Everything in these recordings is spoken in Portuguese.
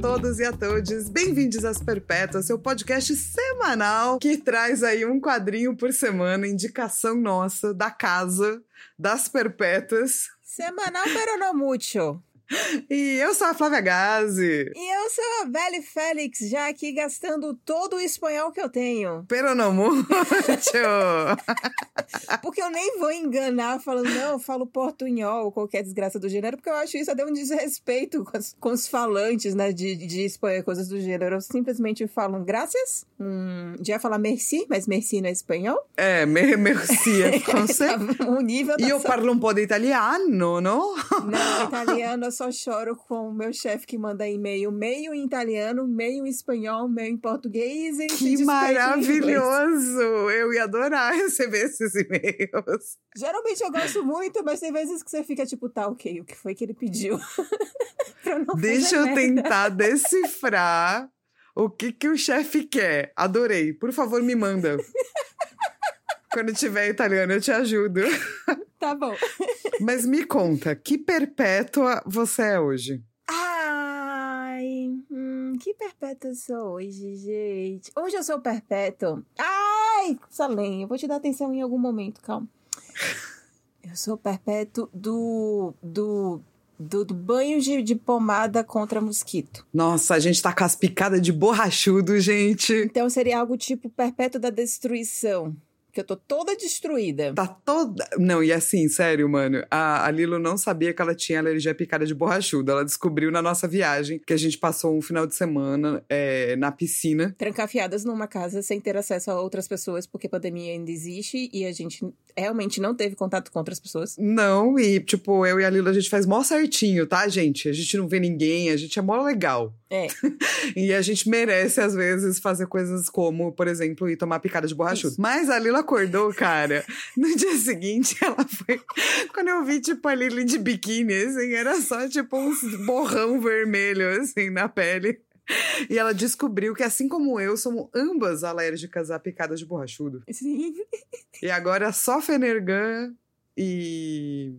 todos e a todos. Bem-vindos às Perpétuas, seu podcast semanal que traz aí um quadrinho por semana, indicação nossa da casa das Perpétuas. Semanal pero no mucho. E eu sou a Flávia Gazi. E eu sou a Belle Félix, já aqui gastando todo o espanhol que eu tenho. Pero no mucho. porque eu nem vou enganar falando, não, eu falo portunhol ou qualquer desgraça do gênero, porque eu acho isso até um desrespeito com, as, com os falantes, né, de, de espanhol, coisas do gênero. Eu simplesmente falo graças. Hum, já ia falar merci, mas merci não é espanhol. É, me, merci é francês. o nível E eu só... parlo um pouco de italiano, não? Não, italiano eu só choro com o meu chefe que manda e-mail meio em italiano, meio em espanhol, meio em português. E que maravilhoso! Eu ia adorar receber esses e-mails. Geralmente eu gosto muito, mas tem vezes que você fica tipo, tá, ok, o que foi que ele pediu? Deixa eu tentar decifrar o que, que o chefe quer. Adorei. Por favor, me manda. Quando tiver italiano, eu te ajudo. Tá bom. Mas me conta, que perpétua você é hoje? Ai, hum, que perpétua eu sou hoje, gente? Hoje eu sou perpétua. Ai, Salem, eu vou te dar atenção em algum momento, calma. Eu sou perpétuo do, do, do, do banho de, de, pomada contra mosquito. Nossa, a gente tá com as picadas de borrachudo, gente. Então seria algo tipo perpétuo da destruição que eu tô toda destruída. Tá toda. Não, e assim, sério, mano. A, a Lilo não sabia que ela tinha alergia picada de borrachudo. Ela descobriu na nossa viagem que a gente passou um final de semana é, na piscina. Trancafiadas numa casa sem ter acesso a outras pessoas, porque a pandemia ainda existe e a gente realmente não teve contato com outras pessoas. Não, e tipo, eu e a Lilo a gente faz mó certinho, tá, gente? A gente não vê ninguém, a gente é mó legal. É. e a gente merece, às vezes, fazer coisas como, por exemplo, ir tomar picada de borrachudo. Isso. Mas a Lila acordou, cara. No dia seguinte, ela foi. Quando eu vi, tipo, a Lili de biquíni, assim, era só, tipo, uns borrão vermelho, assim, na pele. E ela descobriu que, assim como eu, somos ambas alérgicas a picadas de borrachudo. Sim. E agora só Fenergan e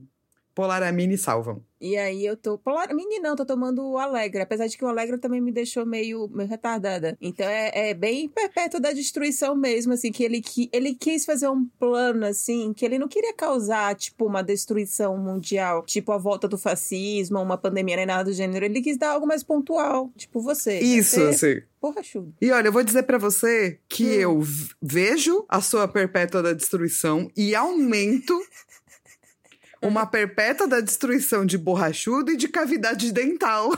Polaramine salvam. E aí eu tô. Polaramine não, tô tomando o Alegra. Apesar de que o Alegra também me deixou meio, meio retardada. Então é, é bem perpétuo da destruição mesmo, assim, que ele, que ele quis fazer um plano, assim, que ele não queria causar, tipo, uma destruição mundial, tipo a volta do fascismo, uma pandemia, nem nada do gênero. Ele quis dar algo mais pontual, tipo você. Isso, assim. Borrachudo. E olha, eu vou dizer para você que hum. eu vejo a sua perpétua da destruição e aumento uma perpétua da destruição de borrachudo e de cavidade dental.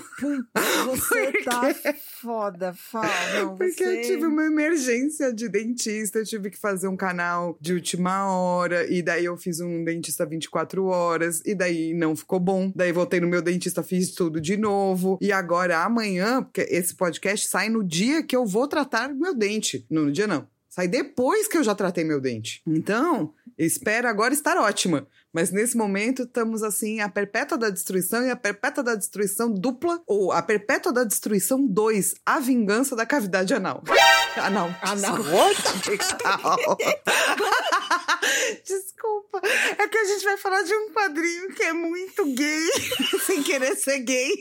Você Porque... tá foda, fala. Porque você... eu tive uma emergência de dentista, eu tive que fazer um canal de última hora, e daí eu fiz um dentista 24 horas, e daí não ficou bom. Daí voltei no meu dentista, fiz tudo de novo. E agora, amanhã, porque esse podcast sai no dia que eu vou tratar meu dente. Não, no dia não. Sai depois que eu já tratei meu dente. Então, espero agora estar ótima. Mas nesse momento estamos assim, a perpétua da destruição e a perpétua da destruição dupla, ou a perpétua da destruição 2, a vingança da cavidade anal. Anal. Anal. Desculpa. É que a gente vai falar de um quadrinho que é muito gay, sem querer ser gay.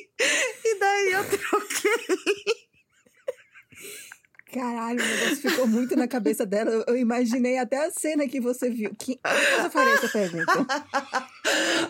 E daí eu troquei. Caralho, o negócio ficou muito na cabeça dela. Eu imaginei até a cena que você viu. Que... eu faria essa pergunta?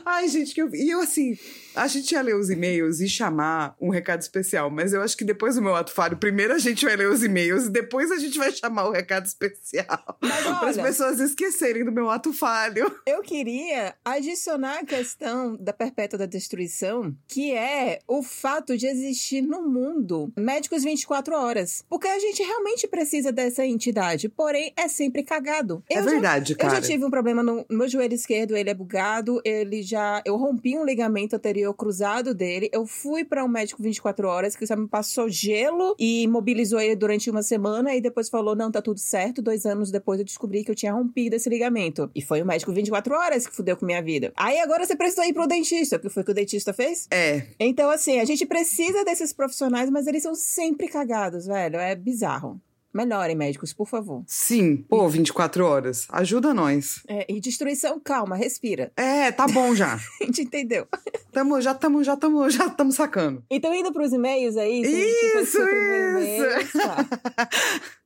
Ai, gente, que eu... e eu assim, a gente ia ler os e-mails e chamar um recado especial, mas eu acho que depois do meu ato falho, primeiro a gente vai ler os e-mails e depois a gente vai chamar o recado especial. Para as pessoas esquecerem do meu ato falho. Eu queria adicionar a questão da perpétua da destruição, que é o fato de existir no mundo médicos 24 horas. Porque a gente realmente precisa dessa entidade, porém é sempre cagado. É eu é verdade, já, cara. Eu já tive um problema no, no meu joelho esquerdo, ele é bugado, ele já. Eu rompi um ligamento anterior cruzado dele. Eu fui para um médico 24 horas que só me passou gelo e mobilizou ele durante uma semana e depois falou: não, tá tudo certo. Dois anos depois eu descobri que eu tinha rompido esse ligamento. E foi o médico 24 horas que fudeu com minha vida. Aí agora você precisa ir pro dentista. O que foi que o dentista fez? É. Então, assim, a gente precisa desses profissionais, mas eles são sempre cagados, velho. É bizarro. Melhorem, médicos, por favor. Sim, pô, 24 horas. Ajuda nós. É, e destruição, calma, respira. É, tá bom já. A gente entendeu. Tamo, já estamos já tamo, já tamo sacando. Então, indo pros e-mails aí. Isso, isso. tá.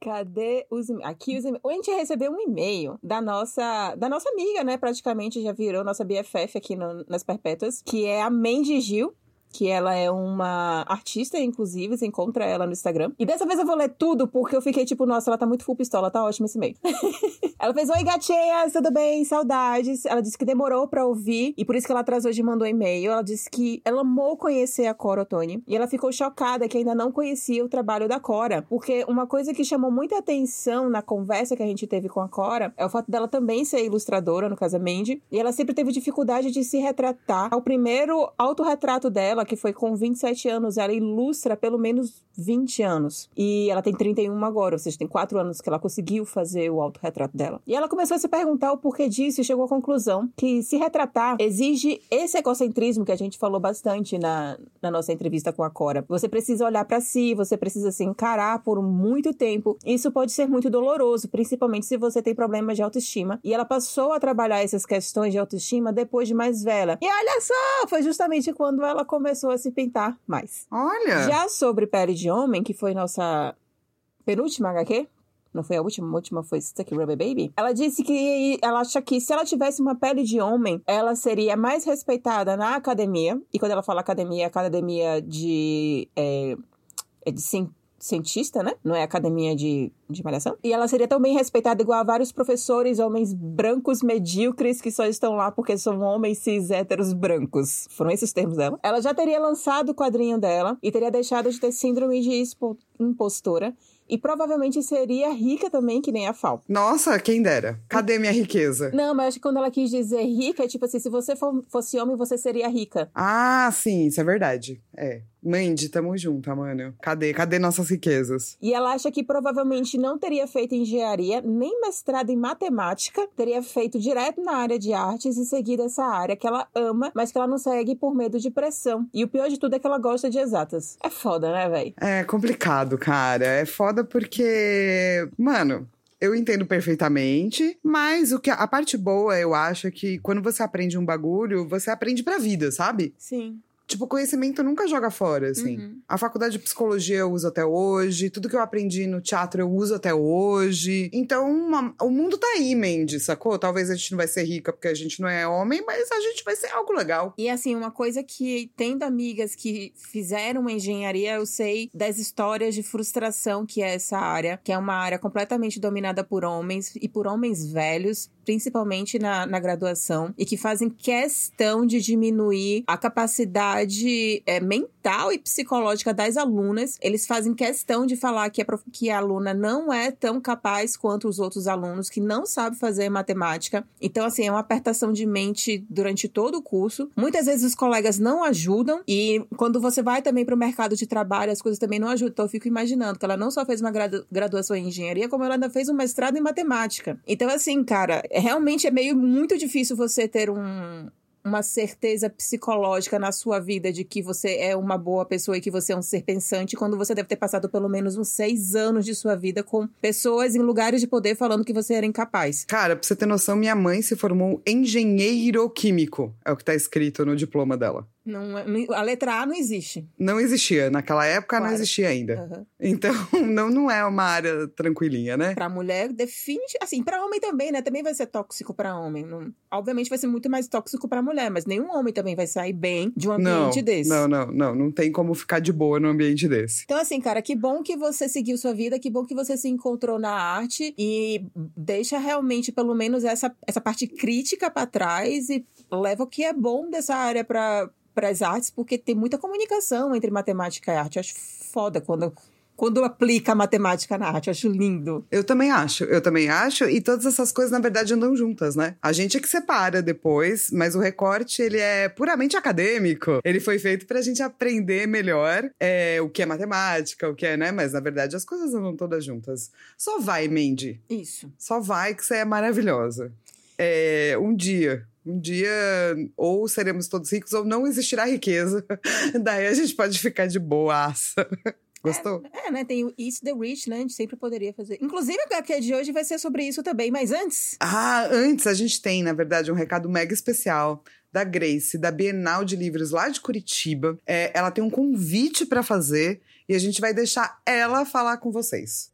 Cadê os e-mails? Aqui os e-mails. A gente recebeu um e-mail da nossa, da nossa amiga, né? Praticamente já virou nossa BFF aqui no- nas Perpétuas, que é a Mandy Gil. Que ela é uma artista, inclusive, você encontra ela no Instagram. E dessa vez eu vou ler tudo, porque eu fiquei tipo, nossa, ela tá muito full pistola, tá ótimo esse e-mail. ela fez, oi gatinhas, tudo bem? Saudades. Ela disse que demorou pra ouvir, e por isso que ela atrasou de mandou e-mail. Ela disse que ela amou conhecer a Cora Otoni, e ela ficou chocada que ainda não conhecia o trabalho da Cora. Porque uma coisa que chamou muita atenção na conversa que a gente teve com a Cora é o fato dela também ser ilustradora, no caso a Mandy, e ela sempre teve dificuldade de se retratar. O primeiro autorretrato dela, que foi com 27 anos, ela ilustra pelo menos 20 anos. E ela tem 31 agora, ou seja, tem 4 anos que ela conseguiu fazer o autorretrato dela. E ela começou a se perguntar o porquê disso e chegou à conclusão que se retratar exige esse egocentrismo que a gente falou bastante na, na nossa entrevista com a Cora. Você precisa olhar pra si, você precisa se encarar por muito tempo. Isso pode ser muito doloroso, principalmente se você tem problemas de autoestima. E ela passou a trabalhar essas questões de autoestima depois de mais velha. E olha só, foi justamente quando ela começou a se pintar mais. Olha. Já sobre pele de homem, que foi nossa penúltima HQ, não foi a última, a última foi Stuck Rubber Baby. Ela disse que ela acha que se ela tivesse uma pele de homem, ela seria mais respeitada na academia. E quando ela fala academia, é academia de. É, é de cien- cientista, né? Não é academia de, de malhação. E ela seria também respeitada igual a vários professores, homens brancos medíocres que só estão lá porque são homens cis héteros brancos. Foram esses os termos dela. Ela já teria lançado o quadrinho dela e teria deixado de ter síndrome de impostora. E provavelmente seria rica também, que nem a Fal. Nossa, quem dera. Cadê minha riqueza? Não, mas acho que quando ela quis dizer rica, é tipo assim, se você fosse homem, você seria rica. Ah, sim, isso é verdade. É. Mandy, tamo junto, mano. Cadê? Cadê nossas riquezas? E ela acha que provavelmente não teria feito engenharia, nem mestrado em matemática, teria feito direto na área de artes e seguido essa área que ela ama, mas que ela não segue por medo de pressão. E o pior de tudo é que ela gosta de exatas. É foda, né, véi? É complicado, cara. É foda porque, mano, eu entendo perfeitamente, mas o que a parte boa, eu acho, é que quando você aprende um bagulho, você aprende pra vida, sabe? Sim. Tipo, conhecimento nunca joga fora, assim. Uhum. A faculdade de psicologia eu uso até hoje, tudo que eu aprendi no teatro eu uso até hoje. Então, uma- o mundo tá aí, Mandy, sacou? Talvez a gente não vai ser rica porque a gente não é homem, mas a gente vai ser algo legal. E assim, uma coisa que, tendo amigas que fizeram uma engenharia, eu sei das histórias de frustração que é essa área, que é uma área completamente dominada por homens e por homens velhos, principalmente na, na graduação, e que fazem questão de diminuir a capacidade é, mental e psicológica das alunas. Eles fazem questão de falar que a, que a aluna não é tão capaz quanto os outros alunos, que não sabe fazer matemática. Então, assim, é uma apertação de mente durante todo o curso. Muitas vezes os colegas não ajudam, e quando você vai também para o mercado de trabalho, as coisas também não ajudam. Então, eu fico imaginando que ela não só fez uma gradu- graduação em engenharia, como ela ainda fez um mestrado em matemática. Então, assim, cara, é- realmente é meio muito difícil você ter um, uma certeza psicológica na sua vida de que você é uma boa pessoa e que você é um ser pensante, quando você deve ter passado pelo menos uns seis anos de sua vida com pessoas em lugares de poder falando que você era incapaz. Cara, pra você ter noção, minha mãe se formou engenheiro químico. É o que tá escrito no diploma dela. Não, é- não- a letra A não existe. Não existia. Naquela época não Claro. existia ainda. Aham. Então, não, não é uma área tranquilinha, né? Pra mulher, define. Assim, pra homem também, né? Também vai ser tóxico pra homem. Não- obviamente vai ser muito mais tóxico pra mulher, mas nenhum homem também vai sair bem de um Não, ambiente desse. não, não, não. Não tem como ficar de boa num ambiente desse. Então, assim, cara, que bom que você seguiu sua vida, que bom que você se encontrou na arte e deixa realmente, pelo menos, essa, essa parte crítica pra trás e leva o que é bom dessa área pra para as artes, porque tem muita comunicação entre matemática e arte. Eu acho foda quando, quando aplica a matemática na arte. Eu acho lindo. Eu também acho, eu também acho. E todas essas coisas, na verdade, andam juntas, né? A gente é que separa depois, mas o recorte, ele é puramente acadêmico. Ele foi feito pra gente aprender melhor é, o que é matemática, o que é, né? Mas, na verdade, as coisas andam todas juntas. Só vai, Mandy. Isso. Só vai que você é maravilhosa. É, um dia. Um dia, ou seremos todos ricos, ou não existirá riqueza. Daí a gente pode ficar de boaça. Gostou? É, é, né? Tem o Eat the Rich, né? A gente sempre poderia fazer. Inclusive, a HQ de hoje vai ser sobre isso também, mas antes. Ah, antes a gente tem, na verdade, um recado mega especial da Grace, da Bienal de Livros lá de Curitiba. É, ela tem um convite para fazer e a gente vai deixar ela falar com vocês.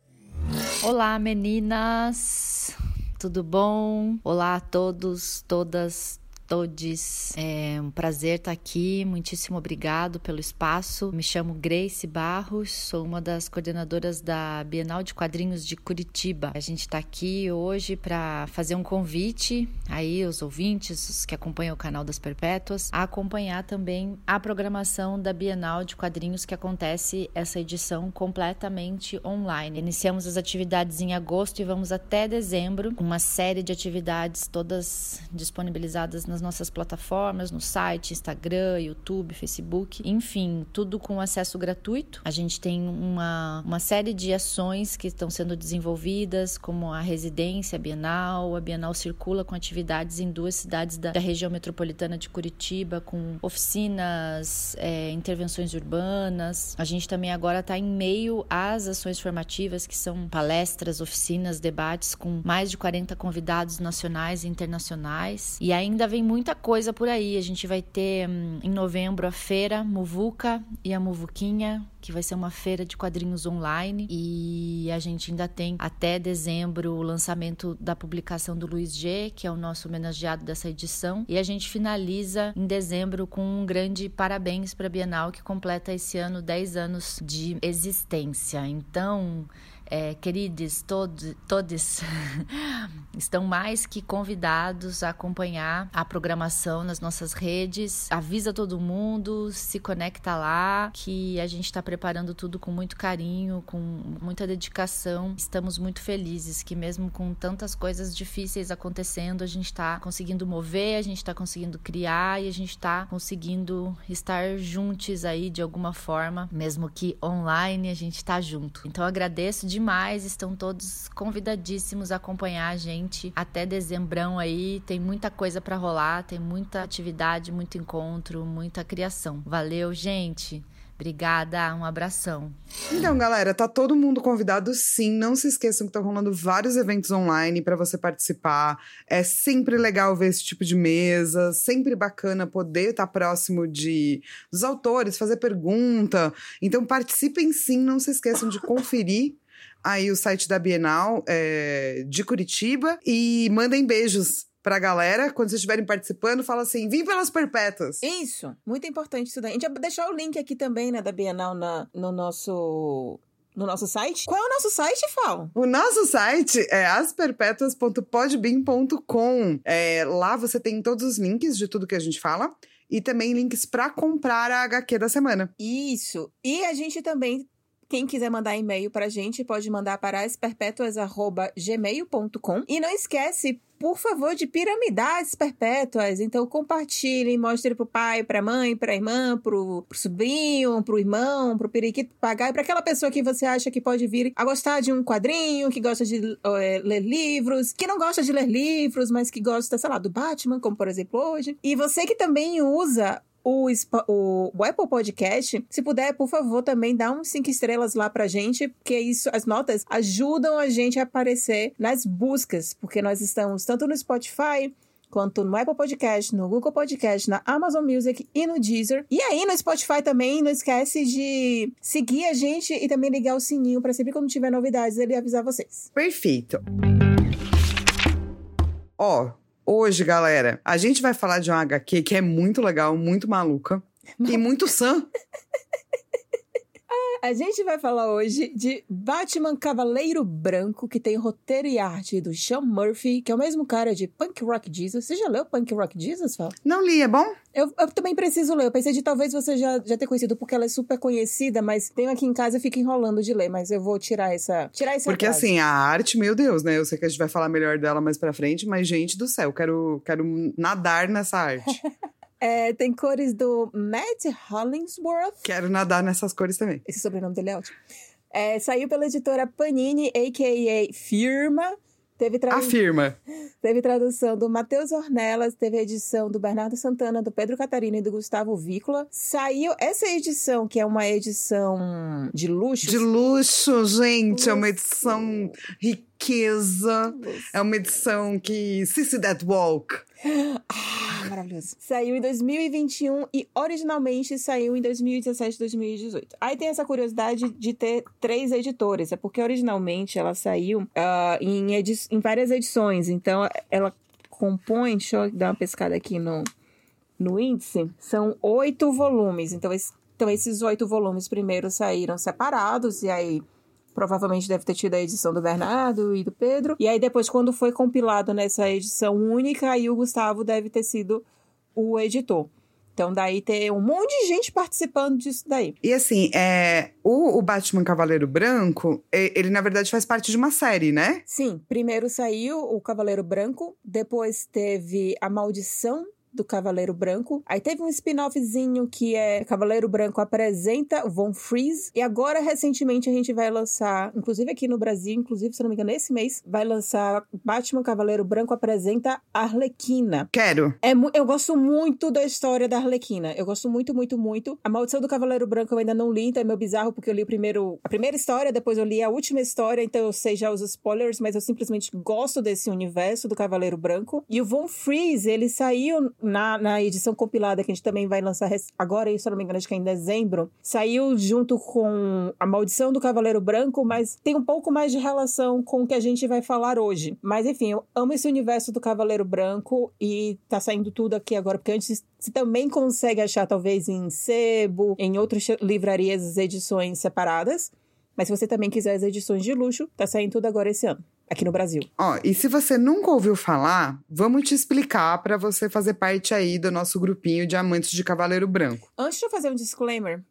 Olá, meninas! Tudo bom? Olá a todos, todas, todos. É um prazer estar aqui. Muitíssimo obrigado pelo espaço. Me chamo Grace Barros, sou uma das coordenadoras da Bienal de Quadrinhos de Curitiba. A gente está aqui hoje para fazer um convite aí os ouvintes, os que acompanham o canal das Perpétuas, a acompanhar também a programação da Bienal de Quadrinhos que acontece essa edição completamente online. Iniciamos as atividades em agosto e vamos até dezembro, uma série de atividades todas disponibilizadas nas nas nossas plataformas, no site, Instagram, YouTube, Facebook, enfim, tudo com acesso gratuito. A gente tem uma, uma série de ações que estão sendo desenvolvidas, como a residência bienal. A Bienal circula com atividades em duas cidades da, da região metropolitana de Curitiba, com oficinas, é, intervenções urbanas. A gente também agora está em meio às ações formativas, que são palestras, oficinas, debates com mais de 40 convidados nacionais e internacionais. E ainda vem muita coisa por aí. A gente vai ter hum, em novembro a feira Muvuca e a Muvuquinha, que vai ser uma feira de quadrinhos online. E a gente ainda tem até dezembro o lançamento da publicação do Luiz G, que é o nosso homenageado dessa edição. E a gente finaliza em dezembro com um grande parabéns para a Bienal, que completa esse ano 10 anos de existência. Então, é, queridos, todos, todos estão mais que convidados a acompanhar a programação nas nossas redes. Avisa todo mundo, se conecta lá, que a gente está preparando tudo com muito carinho, com muita dedicação. Estamos muito felizes que, mesmo com tantas coisas difíceis acontecendo, a gente está conseguindo mover, a gente está conseguindo criar e a gente está conseguindo estar juntos aí de alguma forma, mesmo que online, a gente está junto. Então, agradeço de demais, estão todos convidadíssimos a acompanhar a gente até dezembrão aí. Tem muita coisa para rolar, tem muita atividade, muito encontro, muita criação. Valeu, gente. Obrigada, um abração. Então, galera, tá todo mundo convidado sim. Não se esqueçam que estão rolando vários eventos online para você participar. É sempre legal ver esse tipo de mesa, sempre bacana poder estar tá próximo de dos autores, fazer pergunta. Então, participem sim, não se esqueçam de conferir aí o site da Bienal é, de Curitiba e mandem beijos pra galera, quando vocês estiverem participando, fala assim, vim pelas perpétuas. Isso, muito importante isso daí. A gente vai deixar o link aqui também, né, da Bienal na, no nosso no nosso site? Qual é o nosso site, Fal? O nosso site é asperpetuas.podbean.com. É, lá você tem todos os links de tudo que a gente fala e também links para comprar a HQ da semana. Isso. E a gente também quem quiser mandar e-mail pra gente, pode mandar para asperpetuas.gmail.com. E não esquece, por favor, de piramidar as perpétuas. Então, compartilhe, mostre pro pai, pra mãe, pra irmã, pro, pro sobrinho, pro irmão, pro periquito, pro papagaio, pra aquela pessoa que você acha que pode vir a gostar de um quadrinho, que gosta de é, ler livros, que não gosta de ler livros, mas que gosta, sei lá, do Batman, como por exemplo hoje. E você que também usa o, o, Apple Podcast, se puder, por favor, também dá uns cinco estrelas lá pra gente, porque isso, as notas ajudam a gente a aparecer nas buscas, porque nós estamos tanto no Spotify quanto no Apple Podcast, no Google Podcast, na Amazon Music e no Deezer. E aí no Spotify também, não esquece de seguir a gente e também ligar o sininho para sempre quando tiver novidades ele avisar vocês. Perfeito. Ó, Hoje, galera, a gente vai falar de uma HQ que é muito legal, muito maluca e muito sã. A gente vai falar hoje de Batman Cavaleiro Branco, que tem roteiro e arte do Sean Murphy, que é o mesmo cara de Punk Rock Jesus. Você já leu Punk Rock Jesus, Fala? Não li, é bom? Eu, eu, também preciso ler. Eu pensei de talvez você já, já ter conhecido, porque ela é super conhecida, mas tenho aqui em casa e fico enrolando de ler, mas eu vou tirar essa. Tirar essa Porque assim, a arte, meu Deus, né? Eu sei que a gente vai falar melhor dela mais pra frente, mas, gente do céu, quero, quero nadar nessa arte. É, tem cores do Matt Hollingsworth. Quero nadar nessas cores também. Esse sobrenome dele é ótimo. É, saiu pela editora Panini, a.k.a. Firma. Teve tradu... Afirma. Teve tradução do Matheus Ornelas, teve edição do Bernardo Santana, do Pedro Catarina e do Gustavo Vícola. Saiu essa edição, que é uma edição de luxo. De luxo, gente. É uma edição riqueza. É uma edição que. Sissy That Walk. Ah, maravilhoso. Saiu em 2021 e originalmente saiu em 2017 2018. Aí tem essa curiosidade de ter três editores. É porque originalmente ela saiu uh, em, em várias edições. Então ela compõe. Deixa eu dar uma pescada aqui no, no índice. São oito volumes. Então, esse, então esses oito volumes primeiro saíram separados. E aí provavelmente deve ter tido a edição do Bernardo e do Pedro. E aí depois, quando foi compilado nessa edição única, aí o Gustavo deve ter sido o editor. Então, daí tem um monte de gente participando disso daí. E assim, é, o, o, Batman Cavaleiro Branco, ele na verdade faz parte de uma série, né? Sim. Primeiro saiu o Cavaleiro Branco, depois teve A Maldição do Cavaleiro Branco. Aí teve um spin-offzinho que é Cavaleiro Branco apresenta Von Freeze. E agora, recentemente, a gente vai lançar, inclusive aqui no Brasil, inclusive, se não me engano, esse mês, vai lançar Batman Cavaleiro Branco apresenta Arlequina. Quero. É, eu gosto muito da história da Arlequina. Eu gosto muito, muito, muito. A Maldição do Cavaleiro Branco eu ainda não li, então é meio bizarro, porque eu li primeiro a primeira história, depois eu li a última história, então eu sei já os spoilers, mas eu simplesmente gosto desse universo do Cavaleiro Branco. E o Von Freeze, ele saiu na, na edição compilada, que a gente também vai lançar agora, se eu não me engano, acho que é em dezembro, saiu junto com A Maldição do Cavaleiro Branco, mas tem um pouco mais de relação com o que a gente vai falar hoje. Mas enfim, eu amo esse universo do Cavaleiro Branco e tá saindo tudo aqui agora, porque antes você também consegue achar, talvez, em sebo, em outras livrarias, edições separadas. Mas se você também quiser as edições de luxo, tá saindo tudo agora esse ano aqui no Brasil. Ó, e se você nunca ouviu falar, vamos te explicar para você fazer parte aí do nosso grupinho de amantes de Cavaleiro Branco. Antes de eu fazer um disclaimer,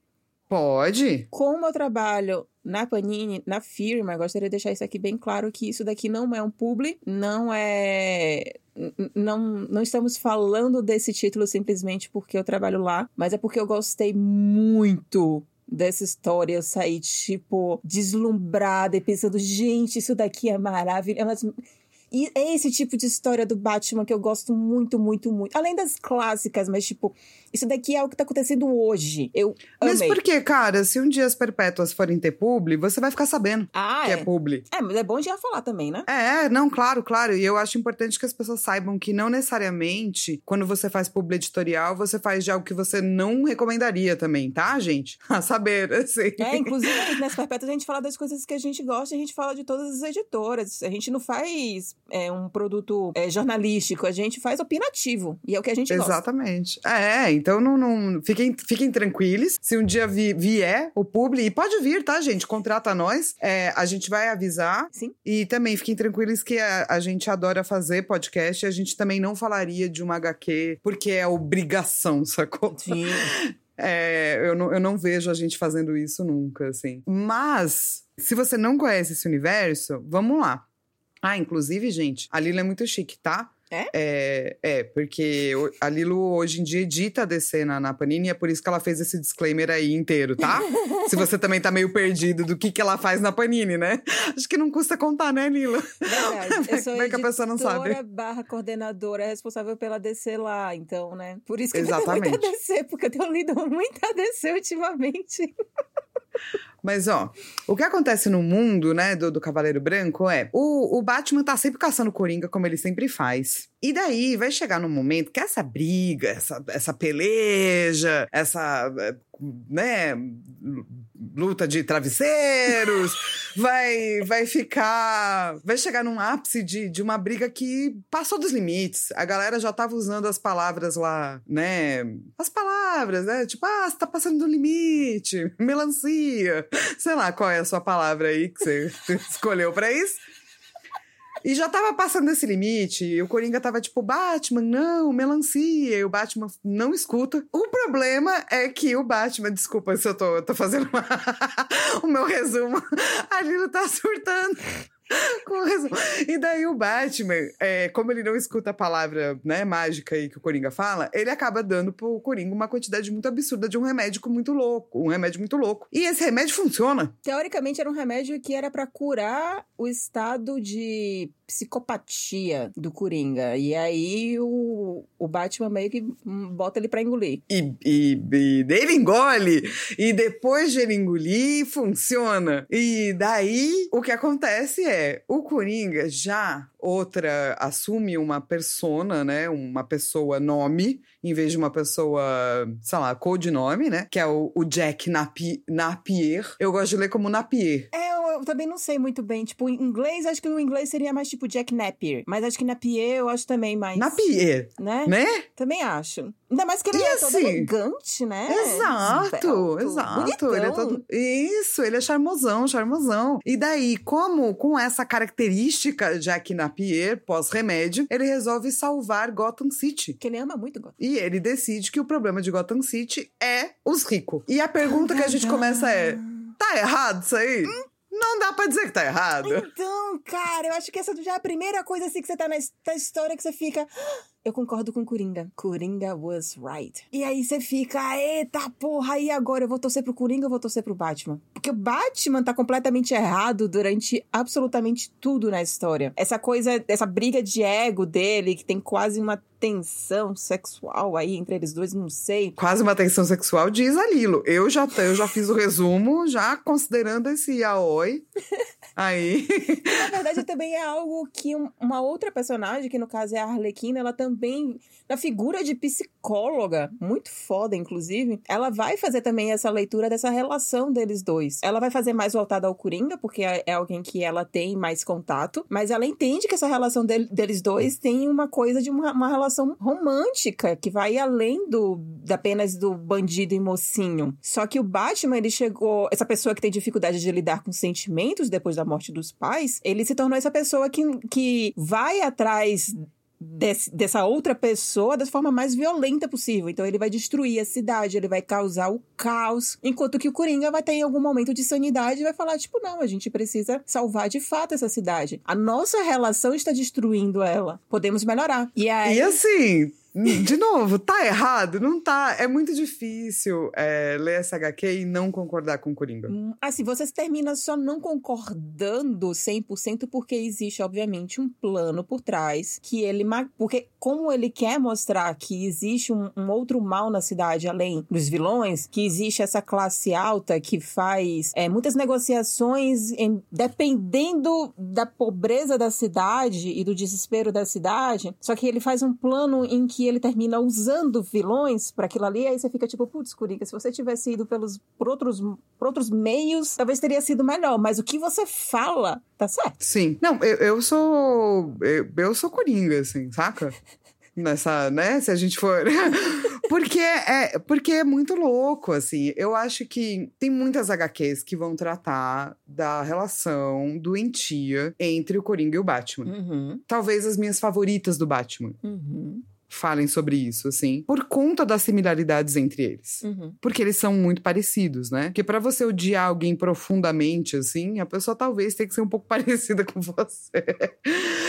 Pode. Como eu trabalho na Panini, na firma, gostaria de deixar isso aqui bem claro que isso daqui não é um publi, não é não, não estamos falando desse título simplesmente porque eu trabalho lá, mas é porque eu gostei muito dessa história, eu saí, tipo, deslumbrada e pensando, gente, isso daqui é maravilhoso. E é esse tipo de história do Batman que eu gosto muito, muito, muito. Além das clássicas, mas tipo, isso daqui é o que tá acontecendo hoje. Eu amei. Mas por que, cara? Se um dia as perpétuas forem ter publi, você vai ficar sabendo ah, que é. é publi. É, mas é bom já falar também, né? É, não, claro, claro. E eu acho importante que as pessoas saibam que não necessariamente, quando você faz publi editorial, você faz de algo que você não recomendaria também, tá, gente? A saber, assim. É, inclusive, nessa perpétua a gente fala das coisas que a gente gosta, a gente fala de todas as editoras. A gente não faz é, um produto é, jornalístico, a gente faz opinativo. E é o que a gente gosta. Exatamente. É, então não, não fiquem, fiquem tranquilos. Se um dia vi, vier o publi, e pode vir, tá, gente? Contrata nós. É, a gente vai avisar. Sim. E também fiquem tranquilos que a, a gente adora fazer podcast. E a gente também não falaria de uma HQ porque é obrigação, sacou? Sim. É, eu, não, eu não vejo a gente fazendo isso nunca, assim. Mas, se você não conhece esse universo, vamos lá. Ah, inclusive, gente, a Lila é muito chique, tá? É? é? É, porque a Lilo hoje em dia edita a DC na, na Panini e é por isso que ela fez esse disclaimer aí inteiro, tá? Se você também tá meio perdido do que, que ela faz na Panini, né? Acho que não custa contar, né, Lilo? Verdade. Eu sou Como é que a pessoa não sabe? barra coordenadora responsável pela DC lá, então, né? Por isso que Exatamente. eu tenho muita DC, porque eu tenho lido muita DC ultimamente. Mas, ó, o que acontece no mundo, né, do, do Cavaleiro Branco é o, o Batman tá sempre caçando Coringa, como ele sempre faz. E daí vai chegar num momento que essa briga, essa, essa peleja, essa né, luta de travesseiros, vai vai ficar, vai chegar num ápice de, de uma briga que passou dos limites. A galera já tava usando as palavras lá, né, as palavras, né, tipo, ah, você tá passando do limite, melancia, sei lá qual é a sua palavra aí que você escolheu para isso. E já tava passando esse limite. E o Coringa tava tipo, Batman, não, melancia. E o Batman não escuta. O problema é que o Batman, desculpa se eu tô, eu tô fazendo uma... o meu resumo, a Lilo tá surtando. Com razão. E daí o Batman, é, como ele não escuta a palavra né, mágica aí que o Coringa fala, ele acaba dando pro Coringa uma quantidade muito absurda de um remédio muito louco. Um remédio muito louco. E esse remédio funciona. Teoricamente era um remédio que era para curar o estado de psicopatia do Coringa. E aí o, o Batman meio que bota ele pra engolir. E, e, e ele engole. E depois de ele engolir, funciona. E daí o que acontece é o Coringa já outra assume uma persona, né? Uma pessoa nome, em vez de uma pessoa, sei lá, codinome, né? Que é o, o Jack Napi, Napier. Eu gosto de ler como Napier. É, eu, eu, também não sei muito bem. Tipo, em inglês, acho que o inglês seria mais tipo Jack Napier. Mas acho que Napier eu acho também mais. Napier. Né? Né? Também acho. Ainda mais que ele e é assim, todo elegante, né? Exato, Esbelto, exato. Ele é todo... Isso, ele é charmosão, charmosão. E daí, como com essa característica Jack Napier, pós-remédio, ele resolve salvar Gotham City. Que ele ama muito Gotham. E ele decide que o problema de Gotham City é os ricos. E a pergunta que a gente começa é: tá errado isso aí? Não dá pra dizer que tá errado. Então, cara, eu acho que essa já é a primeira coisa assim que você tá na, na história que você fica. "Ah, Eu concordo com Coringa. Coringa was right. E aí você fica, eita porra, e agora? Eu vou torcer pro Coringa ou vou torcer pro Batman? Porque o Batman tá completamente errado durante absolutamente tudo na história. Essa coisa, essa briga de ego dele, que tem quase uma tensão sexual aí entre eles dois, não sei. Quase uma tensão sexual, diz a Lilo. Eu já, eu já fiz o resumo, já considerando esse yaoi. Aí. Na verdade, também é algo que um- uma outra personagem, que no caso é a Arlequina, ela também, na figura de psicóloga, muito foda, inclusive, ela vai fazer também essa leitura dessa relação deles dois. Ela vai fazer mais voltada ao Coringa, porque é é alguém que ela tem mais contato, mas ela entende que essa relação del- deles dois tem uma coisa de uma, uma relação romântica, que vai além do apenas do bandido e mocinho. Só que o Batman, ele chegou, essa pessoa que tem dificuldade de lidar com sentimentos depois da morte dos pais, ele se tornou essa pessoa que, que vai atrás desse- dessa outra pessoa da forma mais violenta possível. Então ele vai destruir a cidade, ele vai causar o caos, enquanto que o Coringa vai ter em algum momento de sanidade e vai falar tipo, não, a gente precisa salvar de fato essa cidade. A nossa relação está destruindo ela. Podemos melhorar. E aí E assim, de novo, tá errado? Não tá. É muito difícil é, ler essa HQ e não concordar com o Coringa. Hum, Assim, você termina só não concordando 100% porque existe, obviamente, um plano por trás que ele... Porque como ele quer mostrar que existe um, um outro mal na cidade, além dos vilões, que existe essa classe alta que faz é, muitas negociações em- dependendo da pobreza da cidade e do desespero da cidade, só que ele faz um plano em que ele termina usando vilões para aquilo ali, aí você fica tipo, putz, Coringa, se você tivesse ido pelos, por, outros, por outros meios, talvez teria sido melhor, mas o que você fala tá certo. Sim. Não, eu, eu sou. Eu, eu sou Coringa, assim, saca? Nessa, né? Se a gente for. porque, é, porque é muito louco, assim. Eu acho que tem muitas HQs que vão tratar da relação doentia entre o Coringa e o Batman. Uhum, Talvez as minhas favoritas do Batman uhum, falem sobre isso, assim, por conta das similaridades entre eles. uhum. Porque eles são muito parecidos, né? Porque pra você odiar alguém profundamente, assim, a pessoa talvez tenha que ser um pouco parecida com você.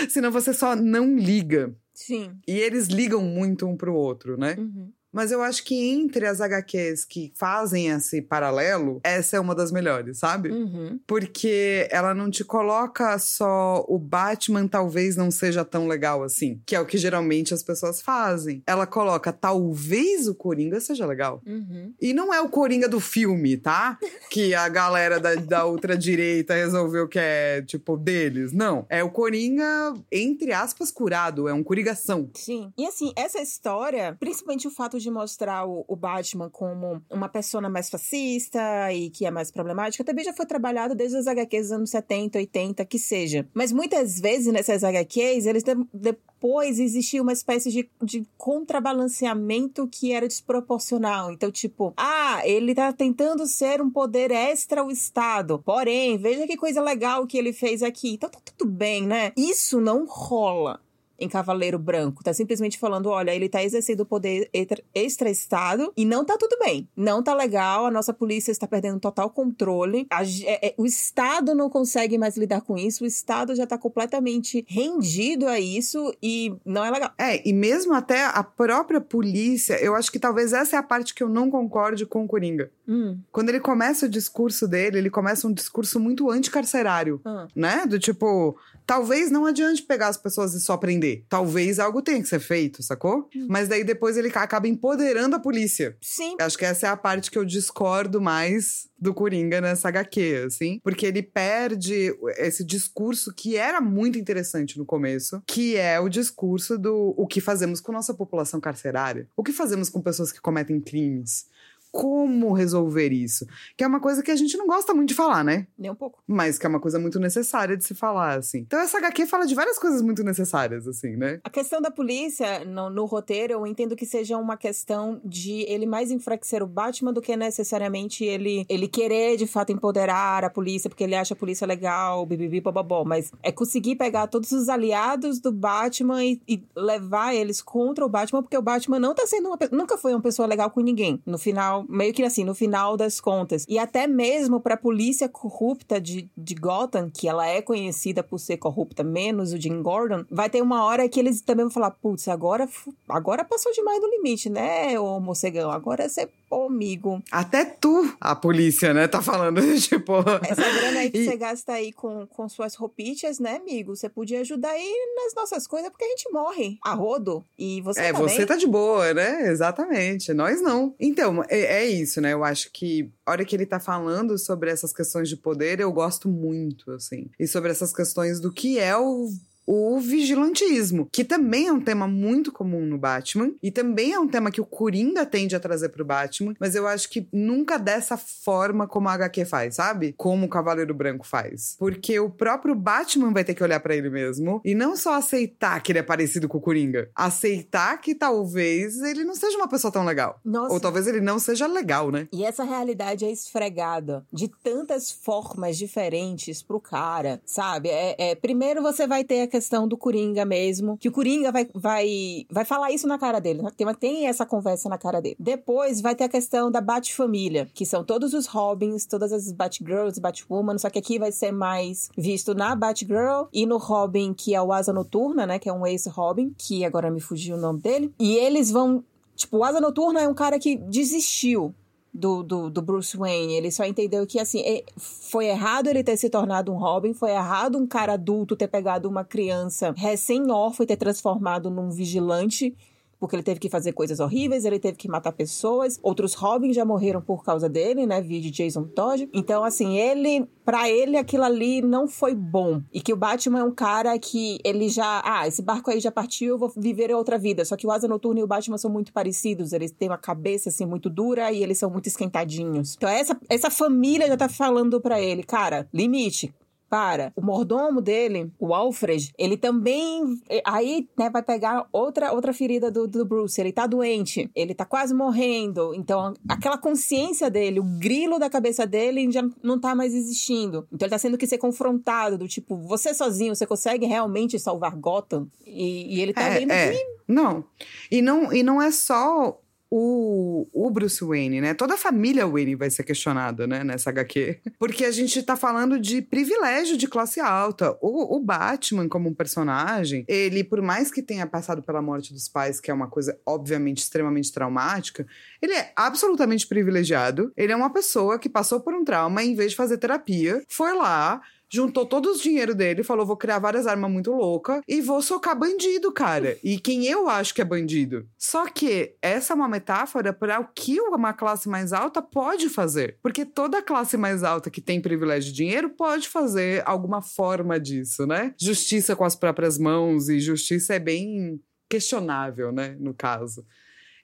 Senão você só não liga. Sim. E eles ligam muito um pro outro, né? Uhum. Mas eu acho que entre as HQs que fazem esse paralelo, essa é uma das melhores, sabe? Uhum. Porque ela não te coloca só o Batman talvez não seja tão legal assim, que é o que geralmente as pessoas fazem. Ela coloca talvez o Coringa seja legal. Uhum. E não é o Coringa do filme, tá? Que a galera da, da ultradireita resolveu que é, tipo, deles. Não. É o Coringa, entre aspas, curado. É um curigação. Sim. E assim, essa história, principalmente o fato de mostrar o, o Batman como uma persona mais fascista e que é mais problemática, também já foi trabalhado desde as HQs dos anos 70, 80, que seja. Mas muitas vezes nessas HQs, eles de- depois existia uma espécie de, de contrabalanceamento que era desproporcional. Então, tipo, ah, ele tá tentando ser um poder extra ao Estado. Porém, veja que coisa legal que ele fez aqui. Então tá tudo bem, né? Isso não rola. Em Cavaleiro Branco. Tá simplesmente falando: olha, ele tá exercendo o poder extra-estado e não tá tudo bem. Não tá legal, a nossa polícia está perdendo total controle. A, é, é, o Estado não consegue mais lidar com isso, o Estado já tá completamente rendido a isso e não é legal. É, e mesmo até a própria polícia, eu acho que talvez essa é a parte que eu não concorde com o Coringa. Hum. Quando ele começa o discurso dele, ele começa um discurso muito anticarcerário, Ah. né? Do tipo, talvez não adiante pegar as pessoas e só prender. Talvez algo tenha que ser feito, sacou? Mas daí depois ele ca- acaba empoderando a polícia. Sim. Acho que essa é a parte que eu discordo mais do Coringa nessa HQ, assim. Porque ele perde esse discurso que era muito interessante no começo, que é o discurso do o que fazemos com nossa população carcerária. O que fazemos com pessoas que cometem crimes. Como resolver isso? Que é uma coisa que a gente não gosta muito de falar, né? Nem um pouco. Mas que é uma coisa muito necessária de se falar, assim. Então essa HQ fala de várias coisas muito necessárias, assim, né? A questão da polícia no, no roteiro, eu entendo que seja uma questão de ele mais enfraquecer o Batman do que necessariamente ele, ele querer de fato empoderar a polícia, porque ele acha a polícia legal, bibibi, bababó. Mas é conseguir pegar todos os aliados do Batman e, e levar eles contra o Batman, porque o Batman não tá sendo uma, nunca foi uma pessoa legal com ninguém. No final, meio que assim, no final das contas. E até mesmo pra polícia corrupta de, de Gotham, que ela é conhecida por ser corrupta, menos o Jim Gordon, vai ter uma hora que eles também vão falar: putz, agora, agora passou demais do limite, né, ô morcegão? Agora você, ô amigo. Até tu, a polícia, né, tá falando, tipo. Essa grana aí que E- você gasta aí com, com suas roupitas, né, amigo? Você podia ajudar aí nas nossas coisas, porque a gente morre a rodo. E você É, também. você tá de boa, né? Exatamente. Nós não. Então, é, é isso, né? Eu acho que a hora que ele tá falando sobre essas questões de poder, eu gosto muito, assim. E sobre essas questões do que é o. O vigilantismo, que também é um tema muito comum no Batman, e também é um tema que o Coringa tende a trazer pro Batman, mas eu acho que nunca dessa forma como a HQ faz, sabe? Como o Cavaleiro Branco faz. Porque o próprio Batman vai ter que olhar pra ele mesmo e não só aceitar que ele é parecido com o Coringa, aceitar que talvez ele não seja uma pessoa tão legal. Nossa. Ou talvez ele não seja legal, né? E essa realidade é esfregada de tantas formas diferentes pro cara, sabe? É, é, primeiro você vai ter a questão do Coringa mesmo, que o Coringa vai, vai, vai falar isso na cara dele, né? tem, tem essa conversa na cara dele. Depois vai ter a questão da Bat-família, que são todos os Robins, todas as Batgirls, Batwoman, só que aqui vai ser mais visto na Batgirl e no Robin, que é o Asa Noturna, né? Que é um ex-Robin, que agora me fugiu o nome dele. E eles vão Tipo, o Asa Noturna é um cara que desistiu do, do, do Bruce Wayne. Ele só entendeu que, assim, é- foi errado ele ter se tornado um Robin, foi errado um cara adulto ter pegado uma criança recém-órfã e ter transformado num vigilante. Porque ele teve que fazer coisas horríveis, ele teve que matar pessoas. Outros Robins já morreram por causa dele, né? Via de Jason Todd. Então, assim, ele, pra ele, aquilo ali não foi bom. E que o Batman é um cara que ele já. Ah, esse barco aí já partiu, eu vou viver outra vida. Só que o Asa Noturna e o Batman são muito parecidos. Eles têm uma cabeça, assim, muito dura e eles são muito esquentadinhos. Então, essa, essa família já tá falando pra ele, cara, limite para. O mordomo dele, o Alfred, ele também. eh, Aí, né, vai pegar outra, outra ferida do, do Bruce. Ele tá doente, ele tá quase morrendo. Então, aquela consciência dele, o grilo da cabeça dele já não tá mais existindo. Então, ele tá sendo que ser confrontado, do tipo, você sozinho, você consegue realmente salvar Gotham? E, e ele tá é, vendo é. que. Não. E não, e não é só o, o Bruce Wayne, né? Toda a família Wayne vai ser questionada, né, nessa HQ. Porque a gente tá falando de privilégio de classe alta. O, o Batman, como um personagem, ele, por mais que tenha passado pela morte dos pais, que é uma coisa, obviamente, extremamente traumática, ele é absolutamente privilegiado. Ele é uma pessoa que passou por um trauma em vez de fazer terapia, foi lá juntou todo o dinheiro dele, falou: vou criar várias armas muito loucas e vou socar bandido, cara. E quem eu acho que é bandido. Só que essa é uma metáfora para o que uma classe mais alta pode fazer. Porque toda classe mais alta que tem privilégio de dinheiro pode fazer alguma forma disso, né? Justiça com as próprias mãos, e justiça é bem questionável, né? No caso.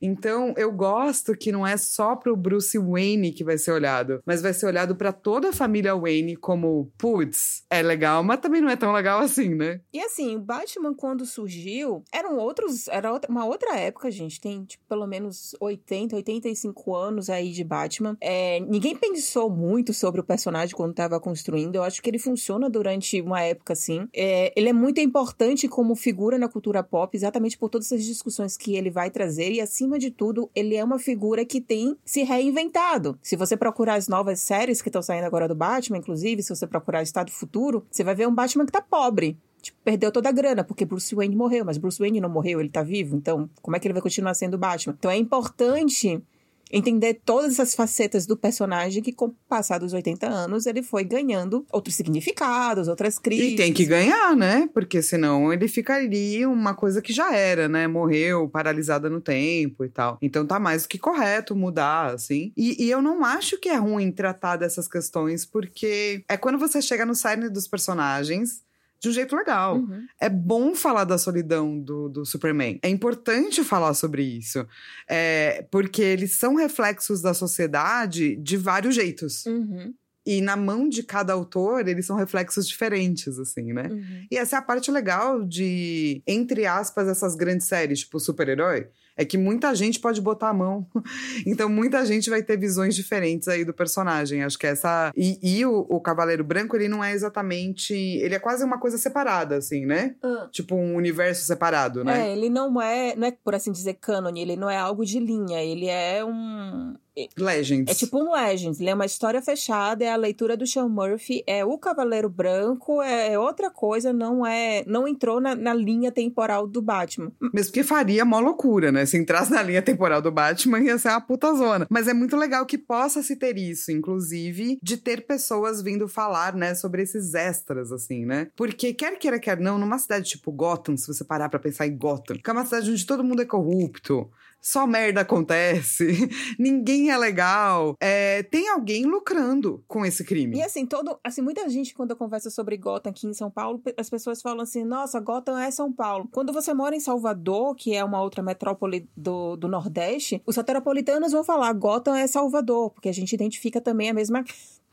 Então, eu gosto que não é só pro Bruce Wayne que vai ser olhado, mas vai ser olhado para toda a família Wayne como, putz, é legal, mas também não é tão legal assim, né? E assim, o Batman, quando surgiu, eram outros. Era uma outra época, gente. Tem, tipo, pelo menos 80, 85 anos aí de Batman. É, ninguém pensou muito sobre o personagem quando tava construindo. Eu acho que ele funciona durante uma época assim. É, ele é muito importante como figura na cultura pop, exatamente por todas essas discussões que ele vai trazer. E acima de tudo, ele é uma figura que tem se reinventado. Se você procurar as novas séries que estão saindo agora do Batman, inclusive, se você procurar Estado Futuro, você vai ver um Batman que tá pobre. Tipo, perdeu toda a grana, porque Bruce Wayne morreu, mas Bruce Wayne não morreu, ele tá vivo. Então, como é que ele vai continuar sendo Batman? Então é importante entender todas essas facetas do personagem que, com o passar dos 80 anos, ele foi ganhando outros significados, outras crises. E tem que ganhar, né? Porque senão ele ficaria uma coisa que já era, né? Morreu, paralisada no tempo e tal. Então tá mais do que correto mudar, assim. E, e eu não acho que é ruim tratar dessas questões, porque é quando você chega no cerne dos personagens de um jeito legal. Uhum. É bom falar da solidão do, do Superman. É importante falar sobre isso. É, porque eles são reflexos da sociedade de vários jeitos. Uhum. E na mão de cada autor, eles são reflexos diferentes, assim, né? Uhum. E essa é a parte legal de, entre aspas, essas grandes séries, tipo super-herói é que muita gente pode botar a mão. Então, muita gente vai ter visões diferentes aí do personagem. Acho que essa. E, e o, o, Cavaleiro Branco, ele não é exatamente. Ele é quase uma coisa separada, assim, né? Uh. Tipo um universo separado, né? É, ele não é. Não é, por assim dizer, cânone, ele não é algo de linha. Ele é um Legends. É tipo um Legends, ele é uma história fechada, é a leitura do Sean Murphy, é o Cavaleiro Branco, é outra coisa, não é. Não entrou na, na linha temporal do Batman. Mesmo que faria mó loucura, né? Se entrasse na linha temporal do Batman, ia ser uma puta zona. Mas é muito legal que possa se ter isso, inclusive, de ter pessoas vindo falar, né, sobre esses extras, assim, né? Porque quer queira, quer não, numa cidade tipo Gotham, se você parar pra pensar em Gotham, que é uma cidade onde todo mundo é corrupto, só merda acontece, ninguém é legal. É, tem alguém lucrando com esse crime. E assim, todo. Assim, muita gente, quando conversa sobre Gotham aqui em São Paulo, as pessoas falam assim: nossa, Gotham é São Paulo. Quando você mora em Salvador, que é uma outra metrópole do, do Nordeste, os soteropolitanos vão falar: Gotham é Salvador, porque a gente identifica também a mesma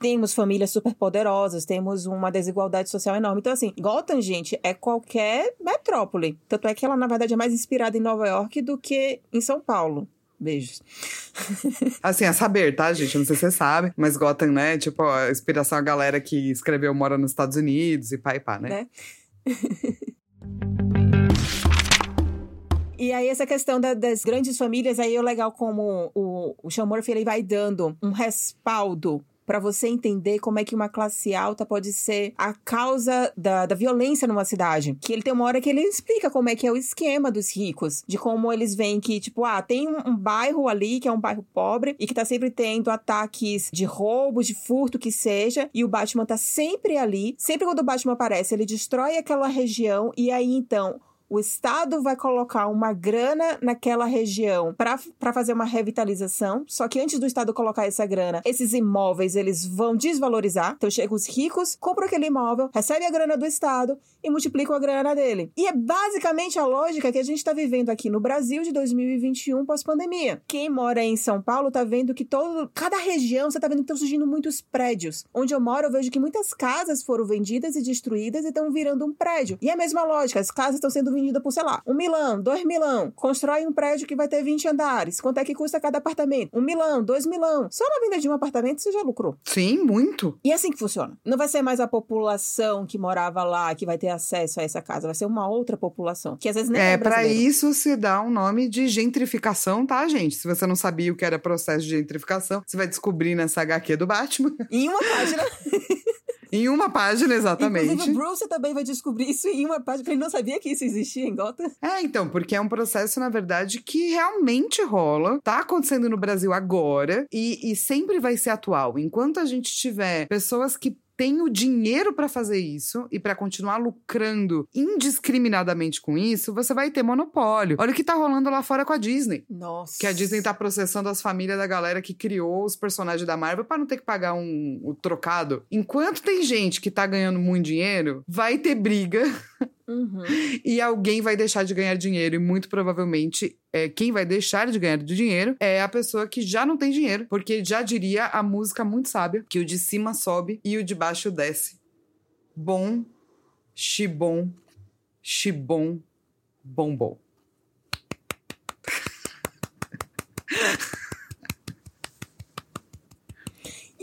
temos famílias super poderosas, temos uma desigualdade social enorme. Então, assim, Gotham, gente, é qualquer metrópole. Tanto é que ela, na verdade, é mais inspirada em Nova York do que em São Paulo. Beijos. Assim, a saber, tá, gente? Não sei se você sabe, mas Gotham, né? Tipo, a inspiração a galera que escreveu Mora nos Estados Unidos e pá e pá, né? né? E aí, essa questão da, das grandes famílias, aí é legal como o, o Sean Murphy, ele vai dando um respaldo para você entender como é que uma classe alta pode ser a causa da, da violência numa cidade. Que ele tem uma hora que ele explica como é que é o esquema dos ricos, de como eles veem que, tipo, ah, tem um, um bairro ali que é um bairro pobre e que tá sempre tendo ataques de roubo, de furto, que seja, e o Batman tá sempre ali. Sempre quando o Batman aparece, ele destrói aquela região e aí então o Estado vai colocar uma grana naquela região para fazer uma revitalização. Só que antes do Estado colocar essa grana, esses imóveis eles vão desvalorizar. Então chegam os ricos, compram aquele imóvel, recebem a grana do Estado e multiplicam a grana dele. E é basicamente a lógica que a gente está vivendo aqui no Brasil de 2021 pós-pandemia. Quem mora em São Paulo tá vendo que todo, cada região você tá vendo que estão surgindo muitos prédios. Onde eu moro, eu vejo que muitas casas foram vendidas e destruídas e estão virando um prédio. E é a mesma lógica, as casas estão sendo vendidas vendida por, sei lá, um milão, dois milão. Constrói um prédio que vai ter 20 andares. Quanto é que custa cada apartamento? Um milão, dois milão. Só na venda de um apartamento você já lucrou. Sim, muito. E é assim que funciona. Não vai ser mais a população que morava lá que vai ter acesso a essa casa. Vai ser uma outra população. Que às vezes nem é, é para isso se dá um nome de gentrificação, tá, gente? Se você não sabia o que era processo de gentrificação, você vai descobrir nessa HQ do Batman. Em uma página. Em uma página, exatamente. Inclusive, o Bruce também vai descobrir isso em uma página, porque ele não sabia que isso existia em Gotham. É, então, porque é um processo, na verdade, que realmente rola, tá acontecendo no Brasil agora e, e sempre vai ser atual. Enquanto a gente tiver pessoas que tem o dinheiro para fazer isso e para continuar lucrando indiscriminadamente com isso, você vai ter monopólio. Olha o que tá rolando lá fora com a Disney. Nossa. Que a Disney tá processando as famílias da galera que criou os personagens da Marvel para não ter que pagar um, um trocado. Enquanto tem gente que tá ganhando muito dinheiro, vai ter briga Uhum. E alguém vai deixar de ganhar dinheiro, e muito provavelmente é, quem vai deixar de ganhar dinheiro é a pessoa que já não tem dinheiro, porque já diria a música muito sábia que o de cima sobe e o de baixo desce. Bom, xibom, xibom, bombom.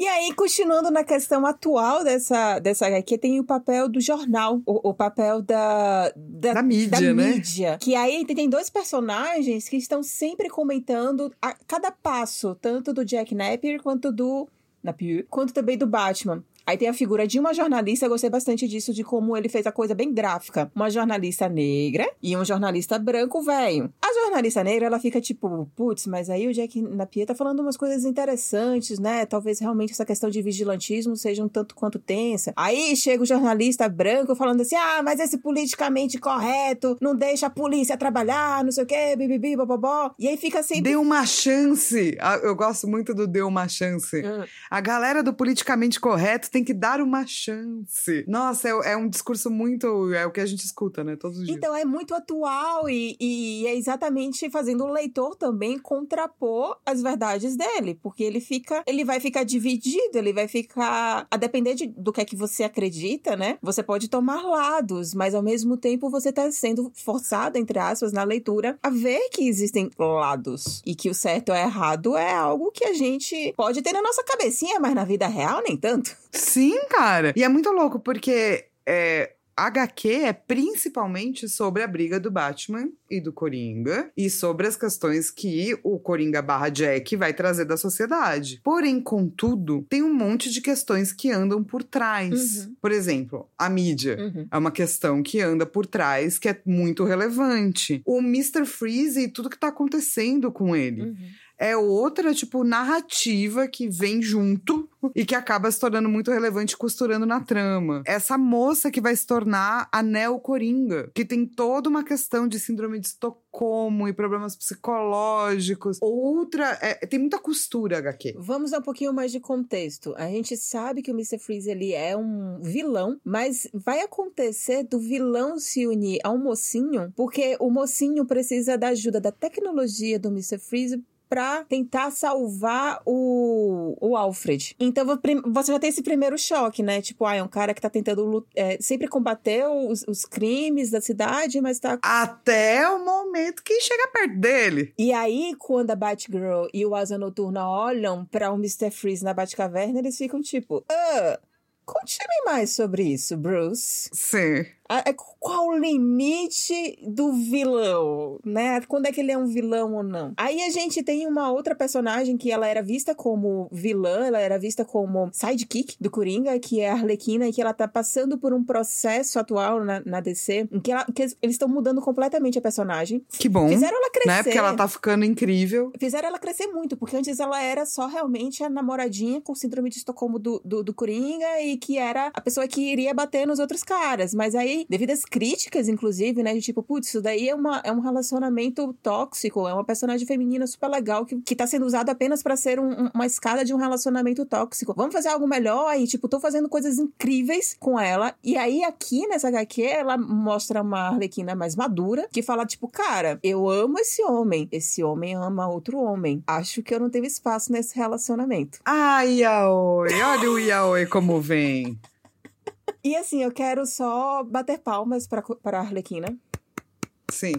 E aí, continuando na questão atual dessa, dessa HQ, tem o papel do jornal, o, o papel da, da, Da mídia, da né? mídia. Que aí tem dois personagens que estão sempre comentando a cada passo, tanto do Jack Napier quanto do Napier, quanto também do Batman. Aí tem a figura de uma jornalista, eu gostei bastante disso, de como ele fez a coisa bem gráfica. Uma jornalista negra e um jornalista branco velho. A jornalista negra, ela fica tipo, putz, mas aí o Jack Napier tá falando umas coisas interessantes, né? Talvez realmente essa questão de vigilantismo seja um tanto quanto tensa. Aí chega o jornalista branco falando assim, ah, mas esse politicamente correto não deixa a polícia trabalhar, não sei o quê, bibibi, bobobó. E aí fica assim... Dê uma chance. Ah, Eu gosto muito do dê uma chance. Hum. A galera do politicamente correto tem que dar uma chance. Nossa, é, é um discurso muito. É o que a gente escuta, né? Todos os dias. Então é muito atual e, e é exatamente fazendo o leitor também contrapor as verdades dele, porque ele fica, ele vai ficar dividido, ele vai ficar a depender de- do que é que você acredita, né? Você pode tomar lados, mas ao mesmo tempo você tá sendo forçado entre aspas na leitura a ver que existem lados e que o certo ou errado é algo que a gente pode ter na nossa cabecinha, mas na vida real nem tanto. Sim, cara. E é muito louco, porque é, HQ é principalmente sobre a briga do Batman e do Coringa e sobre as questões que o Coringa barra Jack vai trazer da sociedade. Porém, contudo, tem um monte de questões que andam por trás. Uhum. Por exemplo, a mídia. Uhum. É uma questão que anda por trás, que é muito relevante. O Mr. Freeze e tudo que tá acontecendo com ele. Uhum. É outra, tipo, narrativa que vem junto e que acaba se tornando muito relevante costurando na trama. Essa moça que vai se tornar a Neo Coringa, que tem toda uma questão de síndrome de Estocolmo e problemas psicológicos. Outra, é, tem muita costura, HQ. Vamos dar um pouquinho mais de contexto. A gente sabe que o Mr. Freeze ele é um vilão, mas vai acontecer do vilão se unir ao mocinho, porque o mocinho precisa da ajuda da tecnologia do Mr. Freeze pra tentar salvar o, o Alfred. Então você já tem esse primeiro choque, né? Tipo, ah, é um cara que tá tentando é, sempre combater os, os crimes da cidade, mas tá Até o momento que chega perto dele. e aí, quando a Batgirl e o Asa Noturna olham pra o Mr. Freeze na Batcaverna, eles ficam tipo, ah, conte-me mais sobre isso, Bruce. Sim. É, Qual o limite do vilão, né? Quando é que ele é um vilão ou não? Aí a gente tem uma outra personagem que ela era vista como vilã, ela era vista como sidekick do Coringa, que é a Arlequina, e que ela tá passando por um processo atual na, na DC, em que, ela- que eles estão mudando completamente a personagem. Que bom. Fizeram ela crescer. Né? Porque ela tá ficando incrível. Fizeram ela crescer muito, porque antes ela era só realmente a namoradinha com síndrome de Estocolmo do, do, do Coringa e que era a pessoa que iria bater nos outros caras. Mas aí, devido às críticas, inclusive, né, de tipo, putz, isso daí é, uma, é um relacionamento tóxico, é uma personagem feminina super legal que, que tá sendo usada apenas pra ser um- uma escada de um relacionamento tóxico. Vamos fazer algo melhor e, tipo, tô fazendo coisas incríveis com ela. E aí, aqui nessa HQ, ela mostra uma Arlequina mais madura que fala, tipo, cara, eu amo esse homem. Esse homem ama outro homem. Acho que eu não tenho espaço nesse relacionamento. Ai, Yaoi. Olha o Yaoi como vem. E assim, eu quero só bater palmas pra, pra Arlequina. Sim,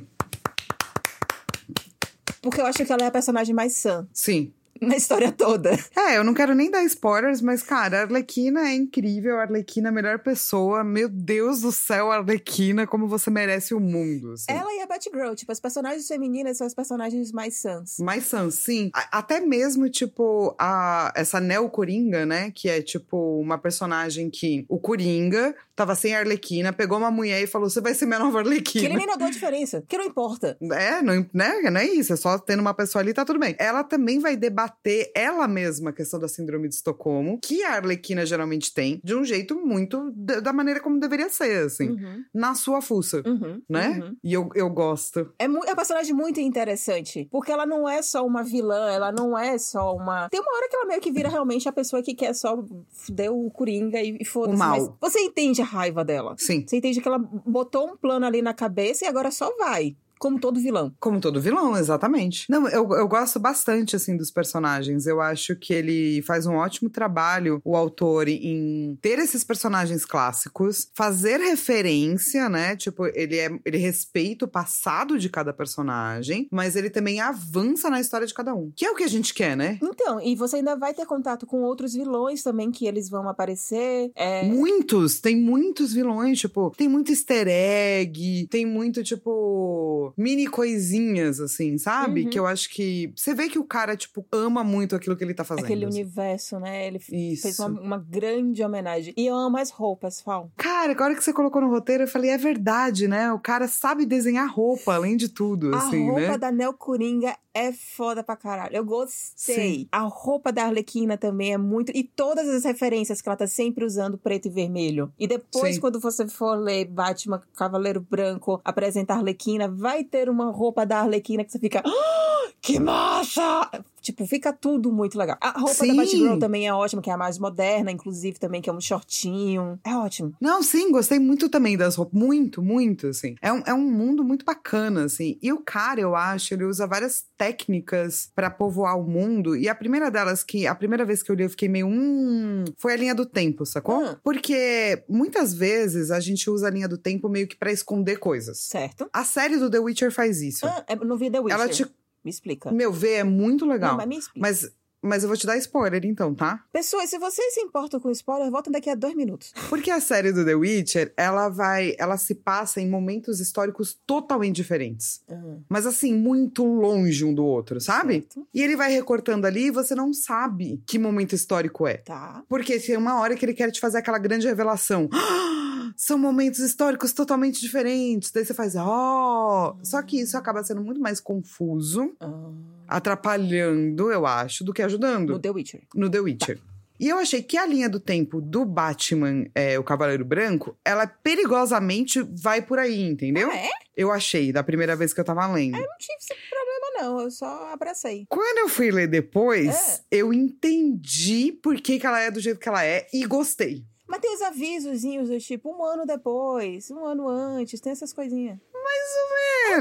Porque eu acho que ela é a personagem mais sã sim. Na história toda. É, eu não quero nem dar spoilers, mas, cara, a Arlequina é incrível. A Arlequina é a melhor pessoa. Meu Deus do céu, Arlequina, como você merece o mundo. assim. Ela e a Batgirl, tipo, as personagens femininas são as personagens mais sãs. Mais Sam, sim. A- Até mesmo, tipo, a, essa Neo Coringa, né? Que é, tipo, uma personagem que o Coringa tava sem Arlequina, pegou uma mulher e falou: Você vai ser minha nova Que ele Arlequina. nem notou a diferença. Que não importa. É, não, né? não é isso. É só tendo uma pessoa ali, tá tudo bem. Ela também vai debater ela mesma a questão da síndrome de Estocolmo, que a Arlequina geralmente tem, de um jeito muito da maneira como deveria ser, assim, Uhum. na sua fuça, Uhum. né? Uhum. E eu, eu gosto. É, é um personagem muito interessante. Porque ela não é só uma vilã, ela não é só uma. Tem uma hora que ela meio que vira realmente a pessoa que quer só fuder o Coringa e, e foda-se. Mas você entende a raiva dela. Sim. Você entende que ela botou um plano ali na cabeça e agora só vai. Como todo vilão. Como todo vilão, exatamente. Não, eu, eu gosto bastante, assim, dos personagens. Eu acho que ele faz um ótimo trabalho, o autor, em ter esses personagens clássicos, fazer referência, né? Tipo, ele, é, ele respeita o passado de cada personagem, mas ele também avança na história de cada um. Que é o que a gente quer, né? Então, e você ainda vai ter contato com outros vilões também que eles vão aparecer. É, Muitos, tem muitos vilões, tipo, tem muito easter egg, tem muito, tipo, mini coisinhas, assim, sabe? Uhum. Que eu acho que. Você vê que o cara, tipo, ama muito aquilo que ele tá fazendo. aquele assim. universo, né? Ele Isso. fez uma, uma grande homenagem. E eu amo as roupas, Fal. Cara, agora que você colocou no roteiro, eu falei, é verdade, né? O cara sabe desenhar roupa, além de tudo, A assim, roupa né? da Nel Coringa é foda pra caralho. Eu gostei. Sim. A roupa da Arlequina também é muito. E todas as referências que ela tá sempre usando preto e vermelho. E depois, Sim. quando você for ler Batman Cavaleiro Branco apresenta a Arlequina, vai ter uma roupa da Arlequina que você fica. "Ah, que massa! Tipo, fica tudo muito legal. A roupa Sim. da Batgirl também é ótima, que é a mais moderna, inclusive, também, que é um shortinho. É ótimo. Não, sim, gostei muito também das roupas. Muito, muito, assim. É um, é um mundo muito bacana, assim. E o cara, eu acho, ele usa várias técnicas pra povoar o mundo. E a primeira delas, que a primeira vez que eu li, eu fiquei meio. Hum. Foi a linha do tempo, sacou? Hum. Porque muitas vezes a gente usa a linha do tempo meio que pra esconder coisas. Certo? A série do The Witcher faz isso. Ah, eu não vi The Witcher. Ela te. Me explica. Meu, vê, é muito legal. Não, mas me explica. Mas, mas eu vou te dar spoiler então, tá? Pessoas, se vocês se importam com spoiler, voltem daqui a dois minutos. Porque a série do The Witcher, ela vai. Ela se passa em momentos históricos totalmente diferentes. Mas assim, muito longe um do outro, sabe? Certo. E ele vai recortando ali e você não sabe que momento histórico é. Tá. Porque tem uma hora que ele quer te fazer aquela grande revelação. São momentos históricos totalmente diferentes. Daí você faz, ó. Só que isso acaba sendo muito mais confuso, Ah, atrapalhando, eu acho, do que ajudando no The Witcher. no The Witcher. E eu achei que a linha do tempo do Batman, é, o Cavaleiro Branco, ela perigosamente vai por aí, entendeu? Ah, é? Eu achei, da primeira vez que eu tava lendo. Eu não tive esse problema, não. Eu só abracei. Quando eu fui ler depois, É. eu entendi por que, que ela é do jeito que ela é e gostei. Mas tem os avisozinhos do tipo, um ano depois, um ano antes, tem essas coisinhas.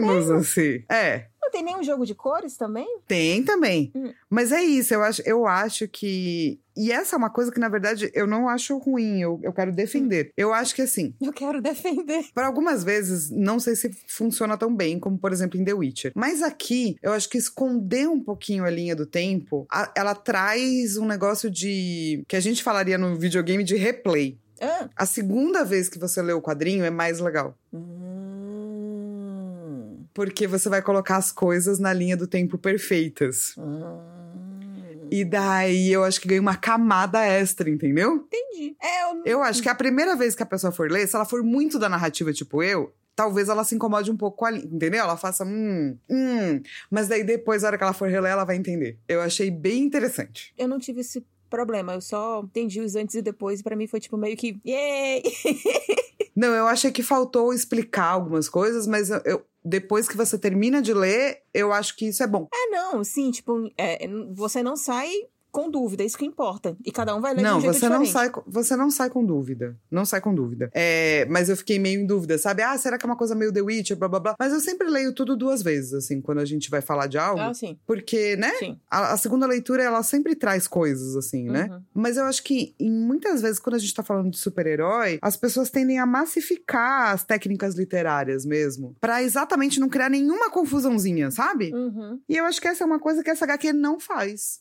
Menos assim. É. Não tem nenhum jogo de cores também? Tem também. Hum. Mas é isso, eu acho, eu acho que. E essa é uma coisa que, na verdade, eu não acho ruim, eu, eu quero defender. Eu acho que assim, Eu quero defender. Para algumas vezes, não sei se funciona tão bem, como por exemplo em The Witcher. Mas aqui, eu acho que esconder um pouquinho a linha do tempo, a- ela traz um negócio de. que a gente falaria no videogame de replay. Ah. A segunda vez que você lê o quadrinho é mais legal. Hum. Porque você vai colocar as coisas na linha do tempo perfeitas. Hum. E daí eu acho que ganha uma camada extra, entendeu? Entendi. É, eu... Eu acho que a primeira vez que a pessoa for ler, se ela for muito da narrativa, tipo eu, talvez ela se incomode um pouco com a linha, entendeu? Ela faça, hum, hum. Mas daí depois, na hora que ela for reler, ela vai entender. Eu achei bem interessante. eu não tive esse problema. Eu só entendi os antes e depois. E pra mim foi tipo meio que. Yay! Não, eu achei que faltou explicar algumas coisas, mas eu, eu- depois que você termina de ler, eu acho que isso é bom. É, não, sim, tipo, é, você não sai com dúvida, é isso que importa. E cada um vai ler de Não, um jeito você não, diferente. sai, com- você não sai com dúvida. Não sai com dúvida. É, mas eu fiquei meio em dúvida, sabe? Ah, será que é uma coisa meio The Witcher, blá blá blá. Mas eu sempre leio tudo duas vezes, assim, quando a gente vai falar de algo. Ah, sim, Porque, né? sim. A, a segunda leitura, ela sempre traz coisas, assim, né? Uhum. Mas eu acho que, em muitas vezes, quando a gente tá falando de super-herói, as pessoas tendem a massificar as técnicas literárias mesmo. Pra exatamente não criar nenhuma confusãozinha, sabe? Uhum. E eu acho que essa é uma coisa que essa HQ não faz.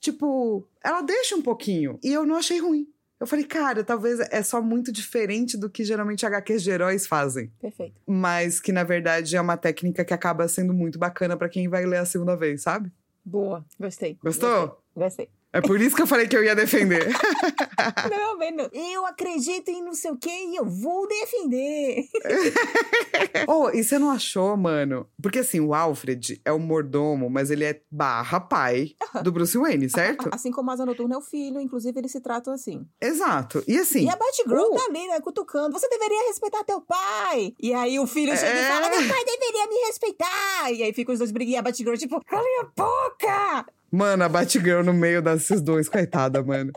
Tipo, ela deixa um pouquinho. E eu não achei ruim. Eu falei, cara, talvez é só muito diferente do que geralmente HQs de heróis fazem. Perfeito. Mas que, na verdade, é uma técnica que acaba sendo muito bacana pra quem vai ler a segunda vez, sabe? Boa, gostei. Gostou? Gostei. É por isso que eu falei que eu ia defender. Não, mas não. Eu acredito em não sei o quê e eu vou defender. oh, e você não achou, mano? Porque assim, o Alfred é o mordomo, mas ele é barra pai do Bruce Wayne, certo? Assim como a Asa Noturna é o filho, inclusive eles se tratam assim. Exato. E assim. E a Batgirl o... tá ali, né, cutucando. Você deveria respeitar teu pai. E aí o filho chega é... e fala: Meu pai deveria me respeitar. E aí ficam os dois briguinhos. A Batgirl, tipo, cala a boca! Mano, a Batgirl no meio desses dois, coitada, mano.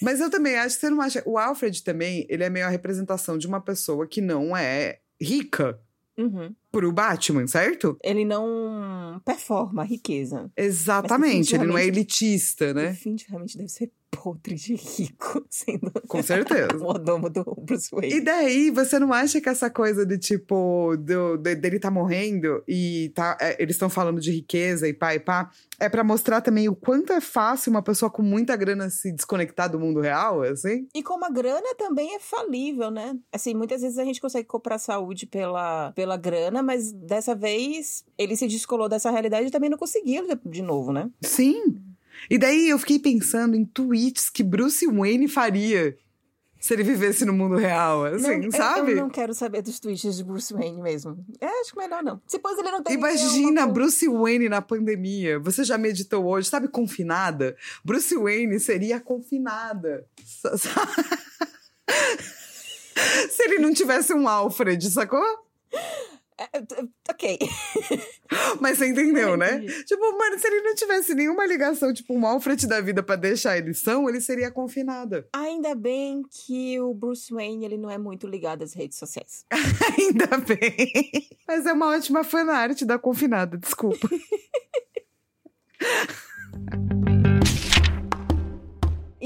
Mas eu também acho que você não acha. O Alfred também, ele é meio a representação de uma pessoa que não é rica. Uhum. Pro Batman, certo? Ele não performa a riqueza. Exatamente, ele não é elitista, né? O fim realmente deve ser podre de rico, sendo Com certeza. o do Bruce Wayne. E daí, você não acha que essa coisa de tipo, do, de, dele tá morrendo e tá, é, eles estão falando de riqueza e pá e pá, é para mostrar também o quanto é fácil uma pessoa com muita grana se desconectar do mundo real, assim? E como a grana também é falível, né? Assim, muitas vezes a gente consegue comprar saúde pela, pela grana, mas dessa vez ele se descolou dessa realidade e também não conseguiu de novo, né? Sim. E daí eu fiquei pensando em tweets que Bruce Wayne faria se ele vivesse no mundo real, assim, não, sabe? Eu, eu, não quero saber dos tweets de Bruce Wayne mesmo. É, acho que melhor não. Depois ele não tem Imagina Bruce Wayne na pandemia. Você já meditou hoje, sabe, confinada? Bruce Wayne seria confinada. se ele não tivesse um Alfred, sacou? É, ok. Mas você entendeu, né? Tipo, mano, se ele não tivesse nenhuma ligação, tipo, um Alfred da vida para deixar ele são, ele seria confinada. Ainda bem que o Bruce Wayne, ele não é muito ligado às redes sociais. Ainda bem. Mas é uma ótima fanart da confinada, desculpa.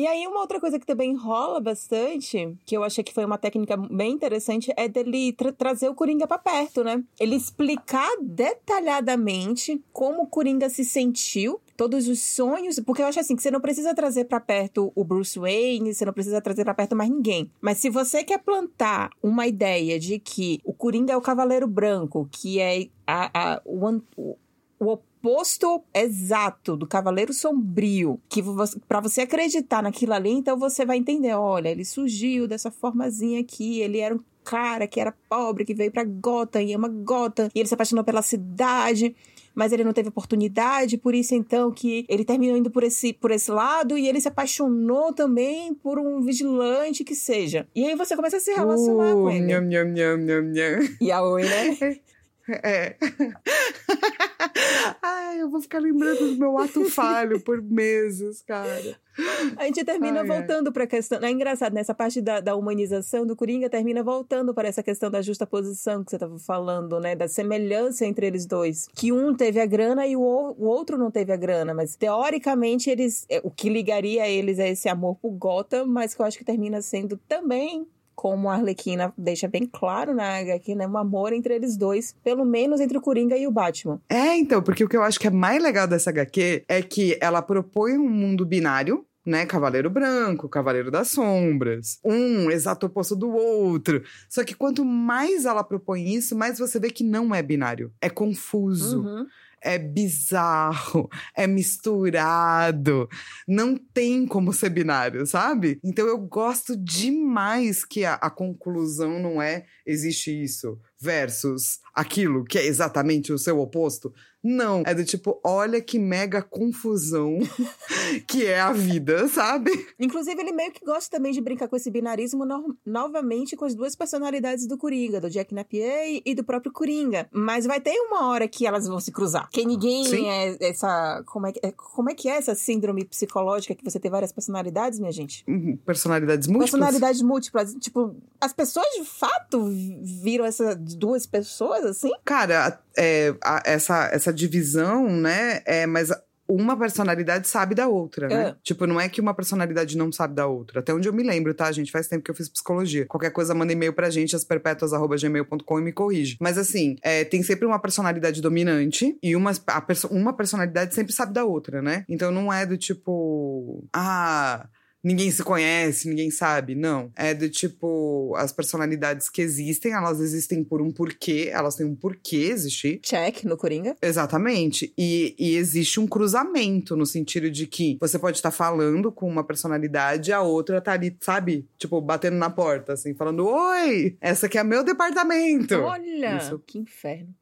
E aí, uma outra coisa que também rola bastante, que eu achei que foi uma técnica bem interessante, é dele tra trazer o Coringa para perto, né? Ele explicar detalhadamente como o Coringa se sentiu todos os sonhos, porque eu acho assim que você não precisa trazer para perto o Bruce Wayne, você não precisa trazer para perto mais ninguém. Mas se você quer plantar uma ideia de que o Coringa é o Cavaleiro Branco, que é a, a, o, o oposto exato do Cavaleiro Sombrio, que para você acreditar naquilo ali, então você vai entender, olha, ele surgiu dessa formazinha aqui, ele era um cara que era pobre, que veio para Gotham e ama Gotham, e ele se apaixonou pela cidade, mas ele não teve oportunidade, por isso então que ele terminou indo por esse, por esse lado e ele se apaixonou também por um vigilante que seja. E aí você começa a se relacionar uh, com ele. Nham, nham, nham, nham, nham. E a Oi, né? É. Ai, eu vou ficar lembrando do meu ato falho por meses, cara. A gente termina ai, voltando para a questão. É engraçado, nessa parte da, da, humanização do Coringa, termina voltando para essa questão da justa posição que você estava falando, né? Da semelhança entre eles dois. Que um teve a grana e o, o outro não teve a grana. Mas teoricamente, eles. É, o que ligaria eles é esse amor por Gotham, mas que eu acho que termina sendo também como a Arlequina deixa bem claro na HQ, né? Um amor entre eles dois, pelo menos entre o Coringa e o Batman. É, então, porque o que eu acho que é mais legal dessa HQ é que ela propõe um mundo binário, né? Cavaleiro branco, Cavaleiro das Sombras. Um exato oposto do outro. Só que quanto mais ela propõe isso, mais você vê que não é binário. É confuso. Uhum é bizarro, é misturado, não tem como ser binário, sabe? Então eu gosto demais que a, a conclusão não é existe isso versus aquilo que é exatamente o seu oposto. Não, é do tipo, olha que mega confusão que é a vida, sabe? Inclusive, ele meio que gosta também de brincar com esse binarismo no novamente com as duas personalidades do Coringa, do Jack Napier e do próprio Coringa. Mas vai ter uma hora que elas vão se cruzar. Que ninguém Sim. é essa. Como é, é, como é que é essa síndrome psicológica que você tem várias personalidades, minha gente? Uhum, personalidades múltiplas? Personalidades múltiplas. Tipo, as pessoas de fato viram essas duas pessoas assim? Cara, é, a, essa, essa divisão, né? É, mas uma personalidade sabe da outra, né? É. Tipo, não é que uma personalidade não sabe da outra. Até onde eu me lembro, tá, gente? Faz tempo que eu fiz psicologia. Qualquer coisa, manda e-mail pra gente, asperpetuas.gmail.com e me corrige. Mas assim, é, tem sempre uma personalidade dominante e uma, perso uma personalidade sempre sabe da outra, né? Então não é do tipo. Ah ninguém se conhece, ninguém sabe. Não. É do tipo, as personalidades que existem, elas existem por um porquê, elas têm um porquê existir. Check no Coringa. Exatamente. E, e existe um cruzamento no sentido de que você pode estar falando com uma personalidade e a outra tá ali, sabe? Tipo, batendo na porta, assim, falando: Oi, essa aqui é meu departamento. Olha, Isso. que inferno.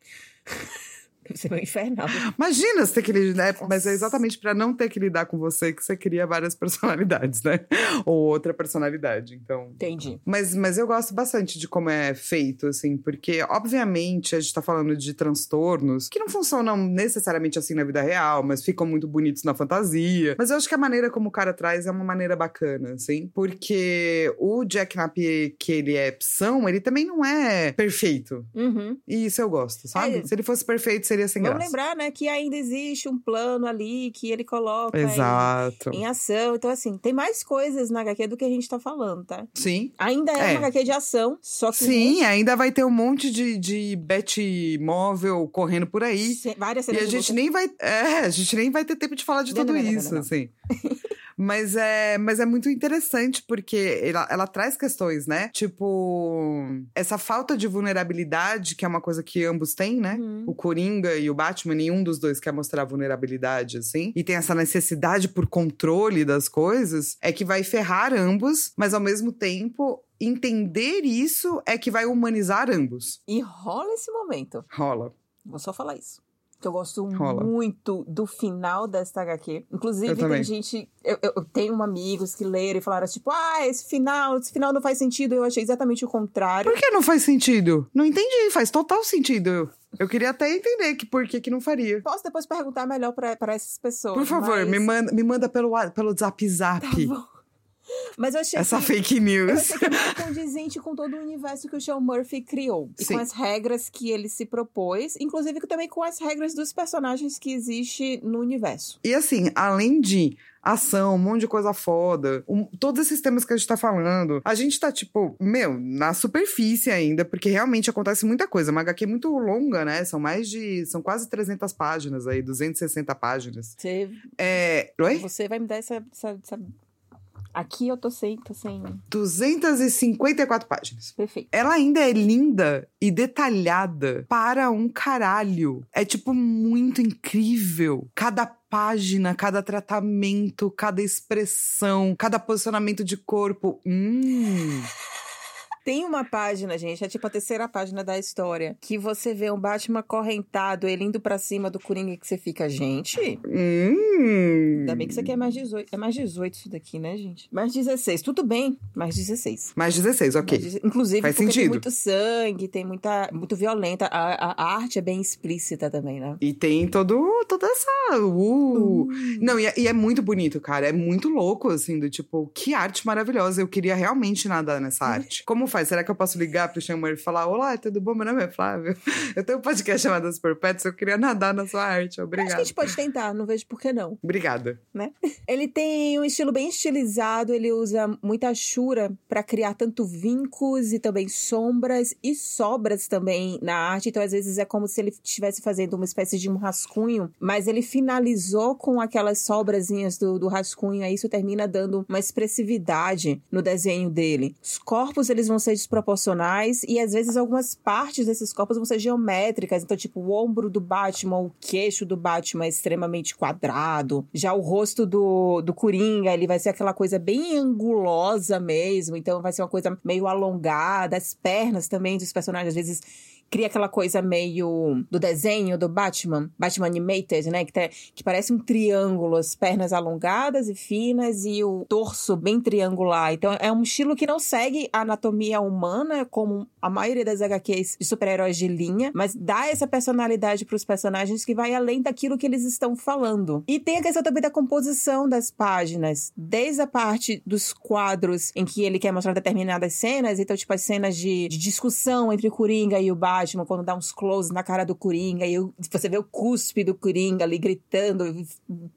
Ser meio infernal. Imagina você ter que lidar, mas é exatamente pra não ter que lidar com você que você cria várias personalidades, né? Ou outra personalidade, então. Entendi. Mas, mas eu gosto bastante de como é feito, assim, porque, obviamente, a gente tá falando de transtornos que não funcionam necessariamente assim na vida real, mas ficam muito bonitos na fantasia. Mas eu acho que a maneira como o cara traz é uma maneira bacana, assim, porque o Jack Napier, que ele é psão, ele também não é perfeito. Uhum. E isso eu gosto, sabe? É. Se ele fosse perfeito, seria sem Vamos graça. lembrar, né, que ainda existe um plano ali que ele coloca em- Exato. em ação. Então, assim, tem mais coisas na HQ do que a gente tá falando, tá? Sim. Ainda é, É. uma HQ de ação, só que Sim, ainda vai ter um monte de, de bet móvel correndo por aí. se- várias E a gente nem vai. É, a gente nem vai ter tempo de falar de Não, tudo não, não, isso, assim. Mas é, mas é muito interessante porque ela, ela traz questões, né? Tipo, essa falta de vulnerabilidade, que é uma coisa que ambos têm, né? Uhum. O Coringa e o Batman, nenhum dos dois quer mostrar vulnerabilidade, assim. E tem essa necessidade por controle das coisas, é que vai ferrar ambos, mas ao mesmo tempo. Entender isso é que vai humanizar ambos. E rola esse momento. Rola. Vou só falar isso. Que eu gosto Rola. muito do final desta HQ. Inclusive, tem gente. Eu, eu- tenho amigos que leram e falaram, tipo, ah, esse final, esse final não faz sentido. Eu achei exatamente o contrário. Por que não faz sentido? Não entendi, faz total sentido. Eu queria até entender que por que, que não faria. Posso depois perguntar melhor pra, pra essas pessoas. Por favor, mas... me manda, me manda pelo, pelo zap zap Tá bom. Mas eu achei essa que... fake Eu news. achei que é muito condizente com todo o universo que o Sean Murphy criou. E Sim. com as regras que ele se propôs. Inclusive também com as regras dos personagens que existe no universo. E assim, além de ação, um monte de coisa foda, um- todos esses temas que a gente tá falando, a gente tá, tipo, meu, na superfície ainda, porque realmente acontece muita coisa. Uma HQ muito longa, né? São mais de. São quase 300 páginas aí, 260 páginas. Você, É. Oi? você vai me dar essa, essa- essa- Aqui eu tô sem, tô sem. 254 páginas. Perfeito. Ela ainda é linda e detalhada para um caralho. É, tipo, muito incrível. Cada página, cada tratamento, cada expressão, cada posicionamento de corpo. Hum. Tem uma página, gente, é tipo a terceira página da história, que você vê um Batman correntado, ele indo pra cima do Coringa que você fica, gente. Hum. Ainda bem que isso aqui é mais 18. É mais 18 isso daqui, né, gente? Mais 16. Tudo bem, mais 16. Mais 16, ok. Mais 16. Inclusive, Faz porque tem sentido. muito sangue, tem muita. Muito violenta. A, a- arte é bem explícita também, né? E tem todo, toda essa. Uh. Não, e é, e é muito bonito, cara. É muito louco, assim, do tipo, que arte maravilhosa. Eu queria realmente nadar nessa arte. Como faz? Será que eu posso ligar pro Sean e falar: Olá, tudo bom? Meu nome é Flávio. Eu tenho um podcast chamado Super Pets, eu queria nadar na sua arte. Acho que a Obrigada. gente pode tentar, não vejo por que não. Obrigada. Ele tem um estilo bem estilizado, ele usa muita achura para criar tanto vincos e também sombras e sobras também na arte. Então, às vezes, é como se ele estivesse fazendo uma espécie de um rascunho, mas ele finalizou com aquelas sobrazinhas do, do rascunho, aí isso termina dando uma expressividade no desenho dele. Os corpos, eles vão ser desproporcionais e, às vezes, algumas partes desses corpos vão ser geométricas. Então, tipo, o ombro do Batman, o queixo do Batman é extremamente quadrado. Já o rosto do, do Coringa, ele vai ser aquela coisa bem angulosa mesmo. Então, vai ser uma coisa meio alongada. As pernas também dos personagens, às vezes cria aquela coisa meio do desenho do Batman, Batman Animated, né? Que, te- que parece um triângulo, as pernas alongadas e finas e o torso bem triangular. Então é um estilo que não segue a anatomia humana, como a maioria das HQs de super-heróis de linha, mas dá essa personalidade para os personagens que vai além daquilo que eles estão falando. E tem a questão também da composição das páginas, desde a parte dos quadros em que ele quer mostrar determinadas cenas, então, tipo, as cenas de, de discussão entre o Coringa e o Batman Batman, quando dá uns close na cara do Coringa, e você vê o cuspe do Coringa ali gritando,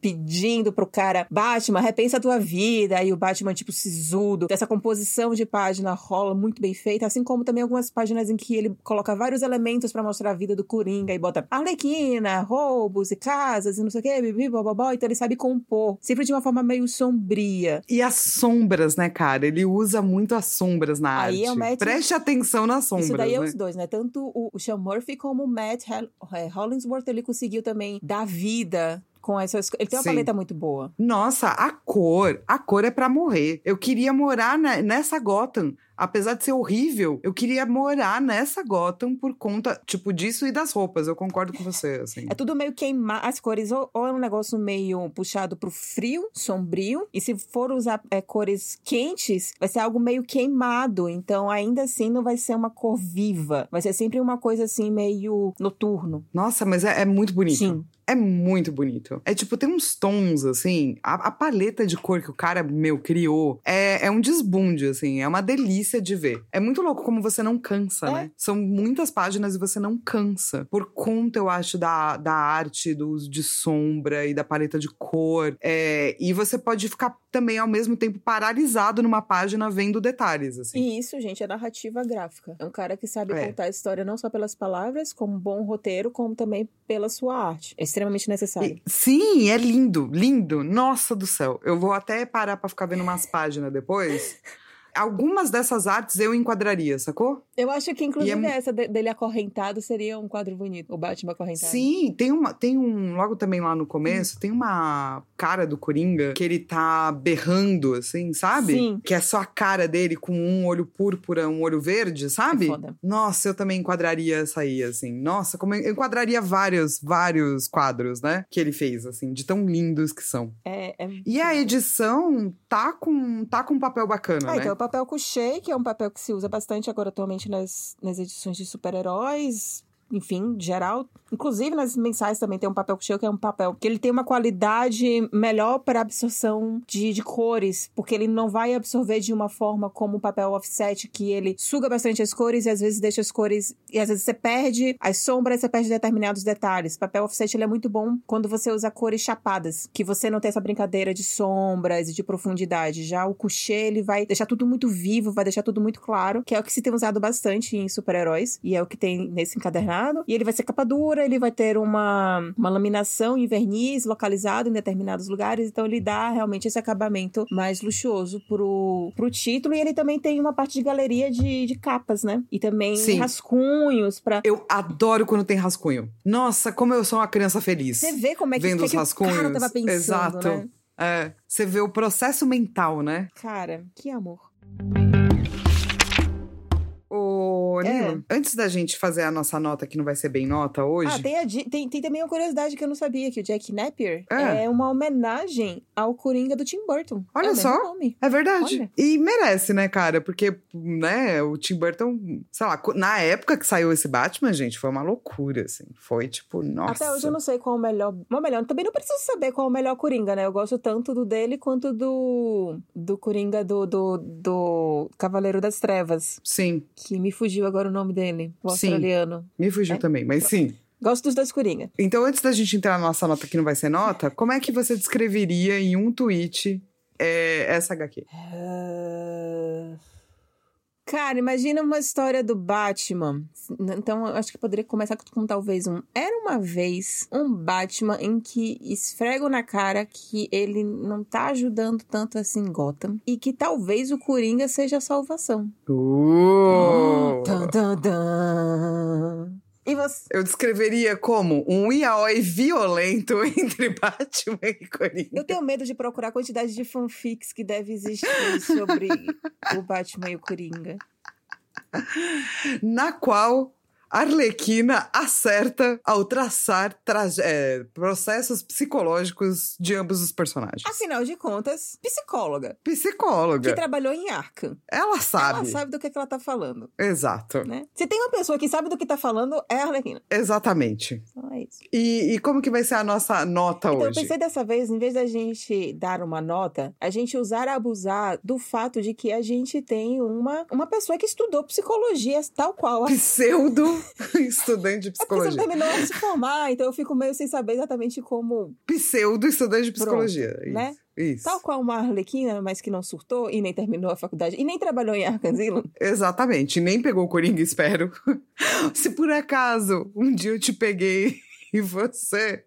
pedindo pro cara, Batman, repensa a tua vida. Aí o Batman, tipo, sisudo. Essa composição de página rola muito bem feita, assim como também algumas páginas em que ele coloca vários elementos para mostrar a vida do Coringa e bota Arlequina, roubos e casas e não sei o que, bibi, bobobó. Então ele sabe compor, sempre de uma forma meio sombria. E as sombras, né, cara? Ele usa muito as sombras na Aí arte. é o Matt- Preste atenção nas sombras, Isso daí é né? os dois, né? Tanto o, o Sean Murphy como o Matt é, Hollingsworth, ele conseguiu também dar vida com essas... Ele tem uma Sim. paleta muito boa. Nossa, a cor, a cor é pra morrer. Eu queria morar ne- nessa Gotham. Apesar de ser horrível, eu queria morar nessa Gotham por conta, tipo, disso e das roupas. Eu concordo com você, assim. É tudo meio queimar. As cores, ou, ou é um negócio meio puxado pro frio, sombrio. E se for usar é, cores quentes, vai ser algo meio queimado. Então, ainda assim, não vai ser uma cor viva. Vai ser sempre uma coisa assim, meio noturno. Nossa, mas é, é muito bonito. Sim. É muito bonito. É tipo, tem uns tons, assim. A, a paleta de cor que o cara, meu, criou é, é um desbunde, assim. É uma delícia de ver. É muito louco como você não cansa, É. né? São muitas páginas e você não cansa. Por conta, eu acho, da, da arte, do uso de sombra e da paleta de cor. É, e você pode ficar também, ao mesmo tempo, paralisado numa página vendo detalhes, assim. E isso, gente, é narrativa gráfica. É um cara que sabe É. contar a história não só pelas palavras, como bom roteiro, como também pela sua arte. Extremamente necessário. E- sim, é lindo, lindo. Nossa do céu. Eu vou até parar pra ficar vendo umas páginas depois. Algumas dessas artes eu enquadraria, sacou? Eu acho que, inclusive, é- essa de- dele acorrentado seria um quadro bonito. O Batman acorrentado. Sim, tem, uma, tem um. Logo também lá no começo, tem uma cara do Coringa que ele tá berrando, assim, sabe? Sim. Que é só a cara dele com um olho púrpura, um olho verde, sabe? É foda. Nossa, eu também enquadraria essa aí, assim. Nossa, como eu enquadraria vários, vários quadros, né? Que ele fez, assim, de tão lindos que são. É, é... E a edição tá com, tá com um papel bacana, Ah, né? então papel couché, que é um papel que se usa bastante agora atualmente nas, nas edições de super-heróis, enfim, geral. Inclusive nas mensais também tem um papel couché, que é um papel que ele tem uma qualidade melhor para absorção de, de cores, porque ele não vai absorver de uma forma como o papel offset, que ele suga bastante as cores e às vezes deixa as cores. E às vezes você perde as sombras, você perde determinados detalhes. Papel offset ele é muito bom quando você usa cores chapadas, que você não tem essa brincadeira de sombras e de profundidade. Já o couché, ele vai deixar tudo muito vivo, vai deixar tudo muito claro, que é o que se tem usado bastante em super-heróis, e é o que tem nesse encadernado. E ele vai ser capa dura, ele vai ter uma, uma laminação em verniz localizado em determinados lugares, então ele dá realmente esse acabamento mais luxuoso pro, pro título. E ele também tem uma parte de galeria de, de capas, né? E também Sim. rascunhos pra. Eu adoro quando tem rascunho. Nossa, como eu sou uma criança feliz. Você vê como é que, Vendo que, os que o rascunhos. cara tava pensando, Exato. né? É, você vê o processo mental, né? Cara, que amor. Ô, É. Nilo, antes da gente fazer a nossa nota, que não vai ser bem nota hoje. Ah, tem, a tem, tem também uma curiosidade que eu não sabia, que o Jack Napier É. é, uma homenagem ao Coringa do Tim Burton. Olha é só. nome. É verdade. Olha. E merece, né, cara? Porque, né, o Tim Burton, sei lá, na época que saiu esse Batman, gente, foi uma loucura, assim. Foi tipo, nossa. Até hoje eu não sei qual é o melhor. O melhor. Também não preciso saber qual é o melhor Coringa, né? Eu gosto tanto do dele quanto do. do Coringa do, do, do Cavaleiro das Trevas. Sim, Que me fugiu agora o nome dele. O Sim. australiano. me fugiu É? também, mas sim. Gosto dos dois Coringa. Então, antes da gente entrar na nossa nota que não vai ser nota, como é que você descreveria em um tweet é, essa HQ? Ah, Cara, imagina uma história do Batman. Então, eu acho que poderia começar com talvez um. Era uma vez um Batman em que esfregam na cara que ele não tá ajudando tanto assim Gotham. E que talvez o Coringa seja a salvação. Uh! Tan, tan. E você. Eu descreveria como um yaoi violento entre Batman e Coringa. Eu tenho medo de procurar a quantidade de fanfics que deve existir sobre o Batman e o Coringa. na qual Arlequina acerta ao traçar é, processos psicológicos de ambos os personagens. Afinal de contas, psicóloga. Que Psicóloga. trabalhou em Arkham. Ela sabe. Ela sabe do que, que ela tá falando, Exato. né? Se tem uma pessoa que sabe do que tá falando, é a Arlequina. Exatamente. Só é isso. E, e como que vai ser a nossa nota Então eu hoje? pensei dessa vez, em vez da gente dar uma nota, a gente usar abusar do fato de que a gente tem uma, uma pessoa que estudou psicologia tal qual. Pseudo estudante de É porque você psicologia. terminou de se formar, então eu fico meio sem saber exatamente como. Pseudo estudante de psicologia. isso, né? Isso. Tal qual uma Arlequina, mas que não surtou e nem terminou a faculdade e nem trabalhou em Asylum. Exatamente. Nem pegou o Coringa, espero. Se por acaso um dia eu te peguei e você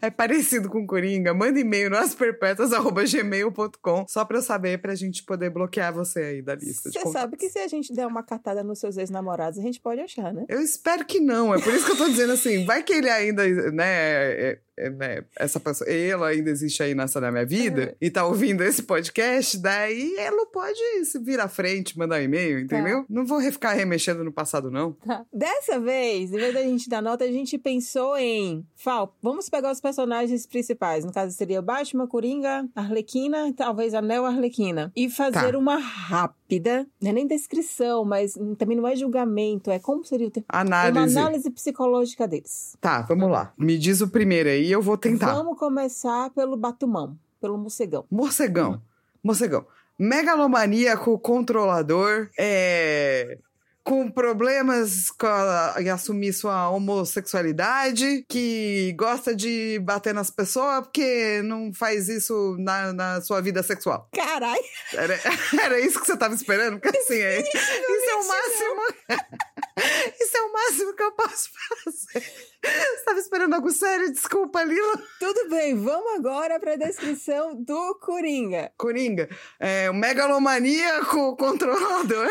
é parecido com Coringa, manda e-mail no asperpetuas.gmail.com só pra eu saber, pra gente poder bloquear você aí da lista Você sabe que se a gente der uma cartada nos seus ex-namorados, a gente pode achar, né? Eu espero que não. É por isso que eu tô dizendo assim, vai que ele ainda, né, é- é, né, essa pessoa, ele ainda existe aí nessa na minha vida e tá ouvindo esse podcast, daí ela pode se vir à frente, mandar um e-mail, entendeu? Não vou ficar remexendo no passado, não. Tá. Dessa vez, em vez da gente dar nota, a gente pensou em. Fal, vamos pegar os personagens principais. No caso, seria Batman, Coringa, Arlequina, talvez a Neo Arlequina. E fazer Tá. uma rápida, não é nem descrição, mas também não é julgamento, é como seria o termo? Uma Análise. análise psicológica deles. Tá, vamos lá. Me diz o primeiro aí, eu vou tentar. Vamos começar pelo Batumão, pelo morcegão. Morcegão. Morcegão. Megalomaníaco, controlador, é. Com problemas com a- em assumir sua homossexualidade, que gosta de bater nas pessoas porque não faz isso na, na sua vida sexual. Caralho! Era, era isso que você tava esperando? Porque assim, é, isso é o máximo. Isso é o máximo que eu posso fazer. Você tava esperando algo sério? Desculpa, Lila. Tudo bem, vamos agora para a descrição do Coringa. Coringa, é o megalomaníaco controlador.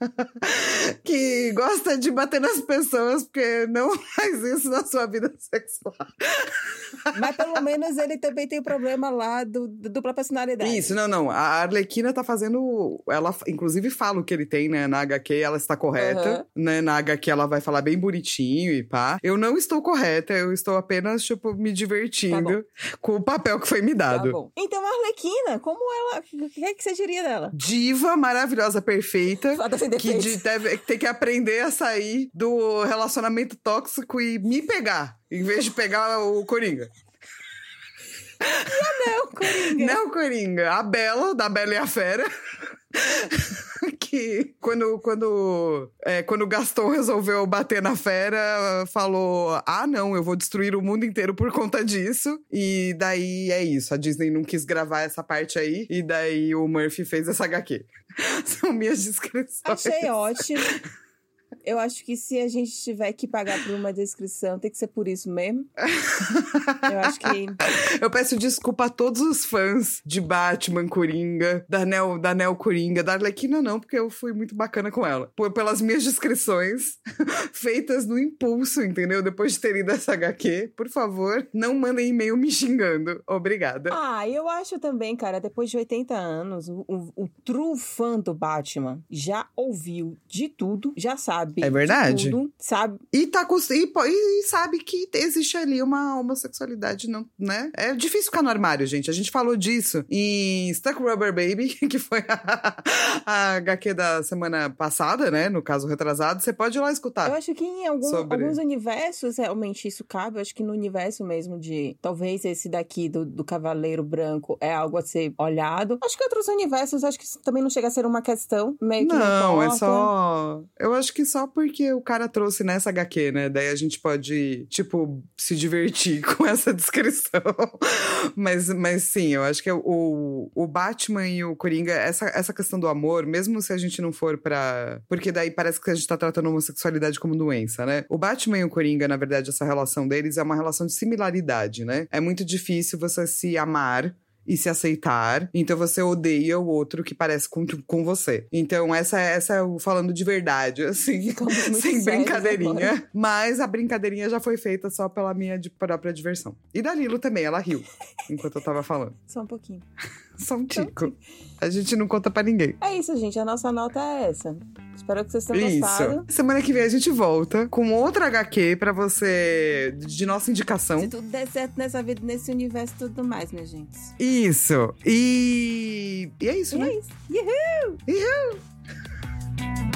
que gosta de bater nas pessoas porque não faz isso na sua vida sexual. Mas pelo menos ele também tem o problema lá do, do dupla personalidade. Isso, não, não. A Arlequina tá fazendo. Ela, inclusive, fala o que ele tem, né? Na HQ ela está correta. Aham. Né? Na HQ ela vai falar bem bonitinho e pá. Eu não estou correta, eu estou apenas, tipo, me divertindo com o papel que foi me Tá dado. bom. Então a Arlequina, como ela. O que é que você diria dela? Diva maravilhosa, perfeita. Sem Que de- deve, tem que aprender a sair do relacionamento tóxico e me pegar, em vez de pegar o Coringa. Não, Coringa. Não o Coringa, a Bela, da Bela e a Fera. que quando, quando, é, quando o Gaston resolveu bater na fera, falou: Ah, não, eu vou destruir o mundo inteiro por conta disso. E daí é isso. A Disney não quis gravar essa parte aí. E daí o Murphy fez essa HQ. São minhas descrições. Achei ótimo. Eu acho que se a gente tiver que pagar por uma descrição, tem que ser por isso mesmo. Eu acho que. Eu peço desculpa a todos os fãs de Batman, Coringa, da Nel, da Nel Coringa, da Arlequina não, porque eu fui muito bacana com ela. Por, pelas minhas descrições feitas no impulso, entendeu? Depois de ter lido essa HQ, por favor, não mandem e-mail me xingando. Obrigada. Ah, eu acho também, cara, depois de 80 anos, o, o, o true fã do Batman já ouviu de tudo, já sabe. É verdade. De tudo, sabe? E, tá e, e sabe que existe ali uma homossexualidade, não, né? É difícil ficar no armário, gente. A gente falou disso em Stuck Rubber Baby, que foi a, a HQ da semana passada, né? No caso retrasado. Você pode ir lá escutar. Eu acho que em algum- Sobre- alguns universos realmente isso cabe. Eu acho que no universo mesmo de. Talvez esse daqui do, do Cavaleiro Branco é algo a ser olhado. Acho que outros universos, acho que isso também não chega a ser uma questão. Meio que não, Não, é só. Eu acho que só porque o cara trouxe nessa HQ, né? Daí a gente pode, tipo, se divertir com essa descrição. mas, mas sim, eu acho que o, o Batman e o Coringa, essa, essa questão do amor, mesmo se a gente não for pra. Porque daí parece que a gente tá tratando a homossexualidade como doença, né? O Batman e o Coringa, na verdade, essa relação deles é uma relação de similaridade, né? É muito difícil você se amar e se aceitar. Então você odeia o outro que parece com, com você. Então essa, essa é o falando de verdade, assim. Sem brincadeirinha. agora. Mas a brincadeirinha já foi feita só pela minha própria diversão. E da Lilo também, ela riu enquanto eu tava falando. Só um pouquinho. Só um tico. A gente não conta pra ninguém. É isso, gente. A nossa nota é essa. Espero que vocês tenham gostado. Isso. Semana que vem a gente volta com outra HQ pra você, de nossa indicação. Se tudo der certo nessa vida, nesse universo e tudo mais, minha gente. Isso. E, e é isso, E né? é isso. Uhul! Uhul!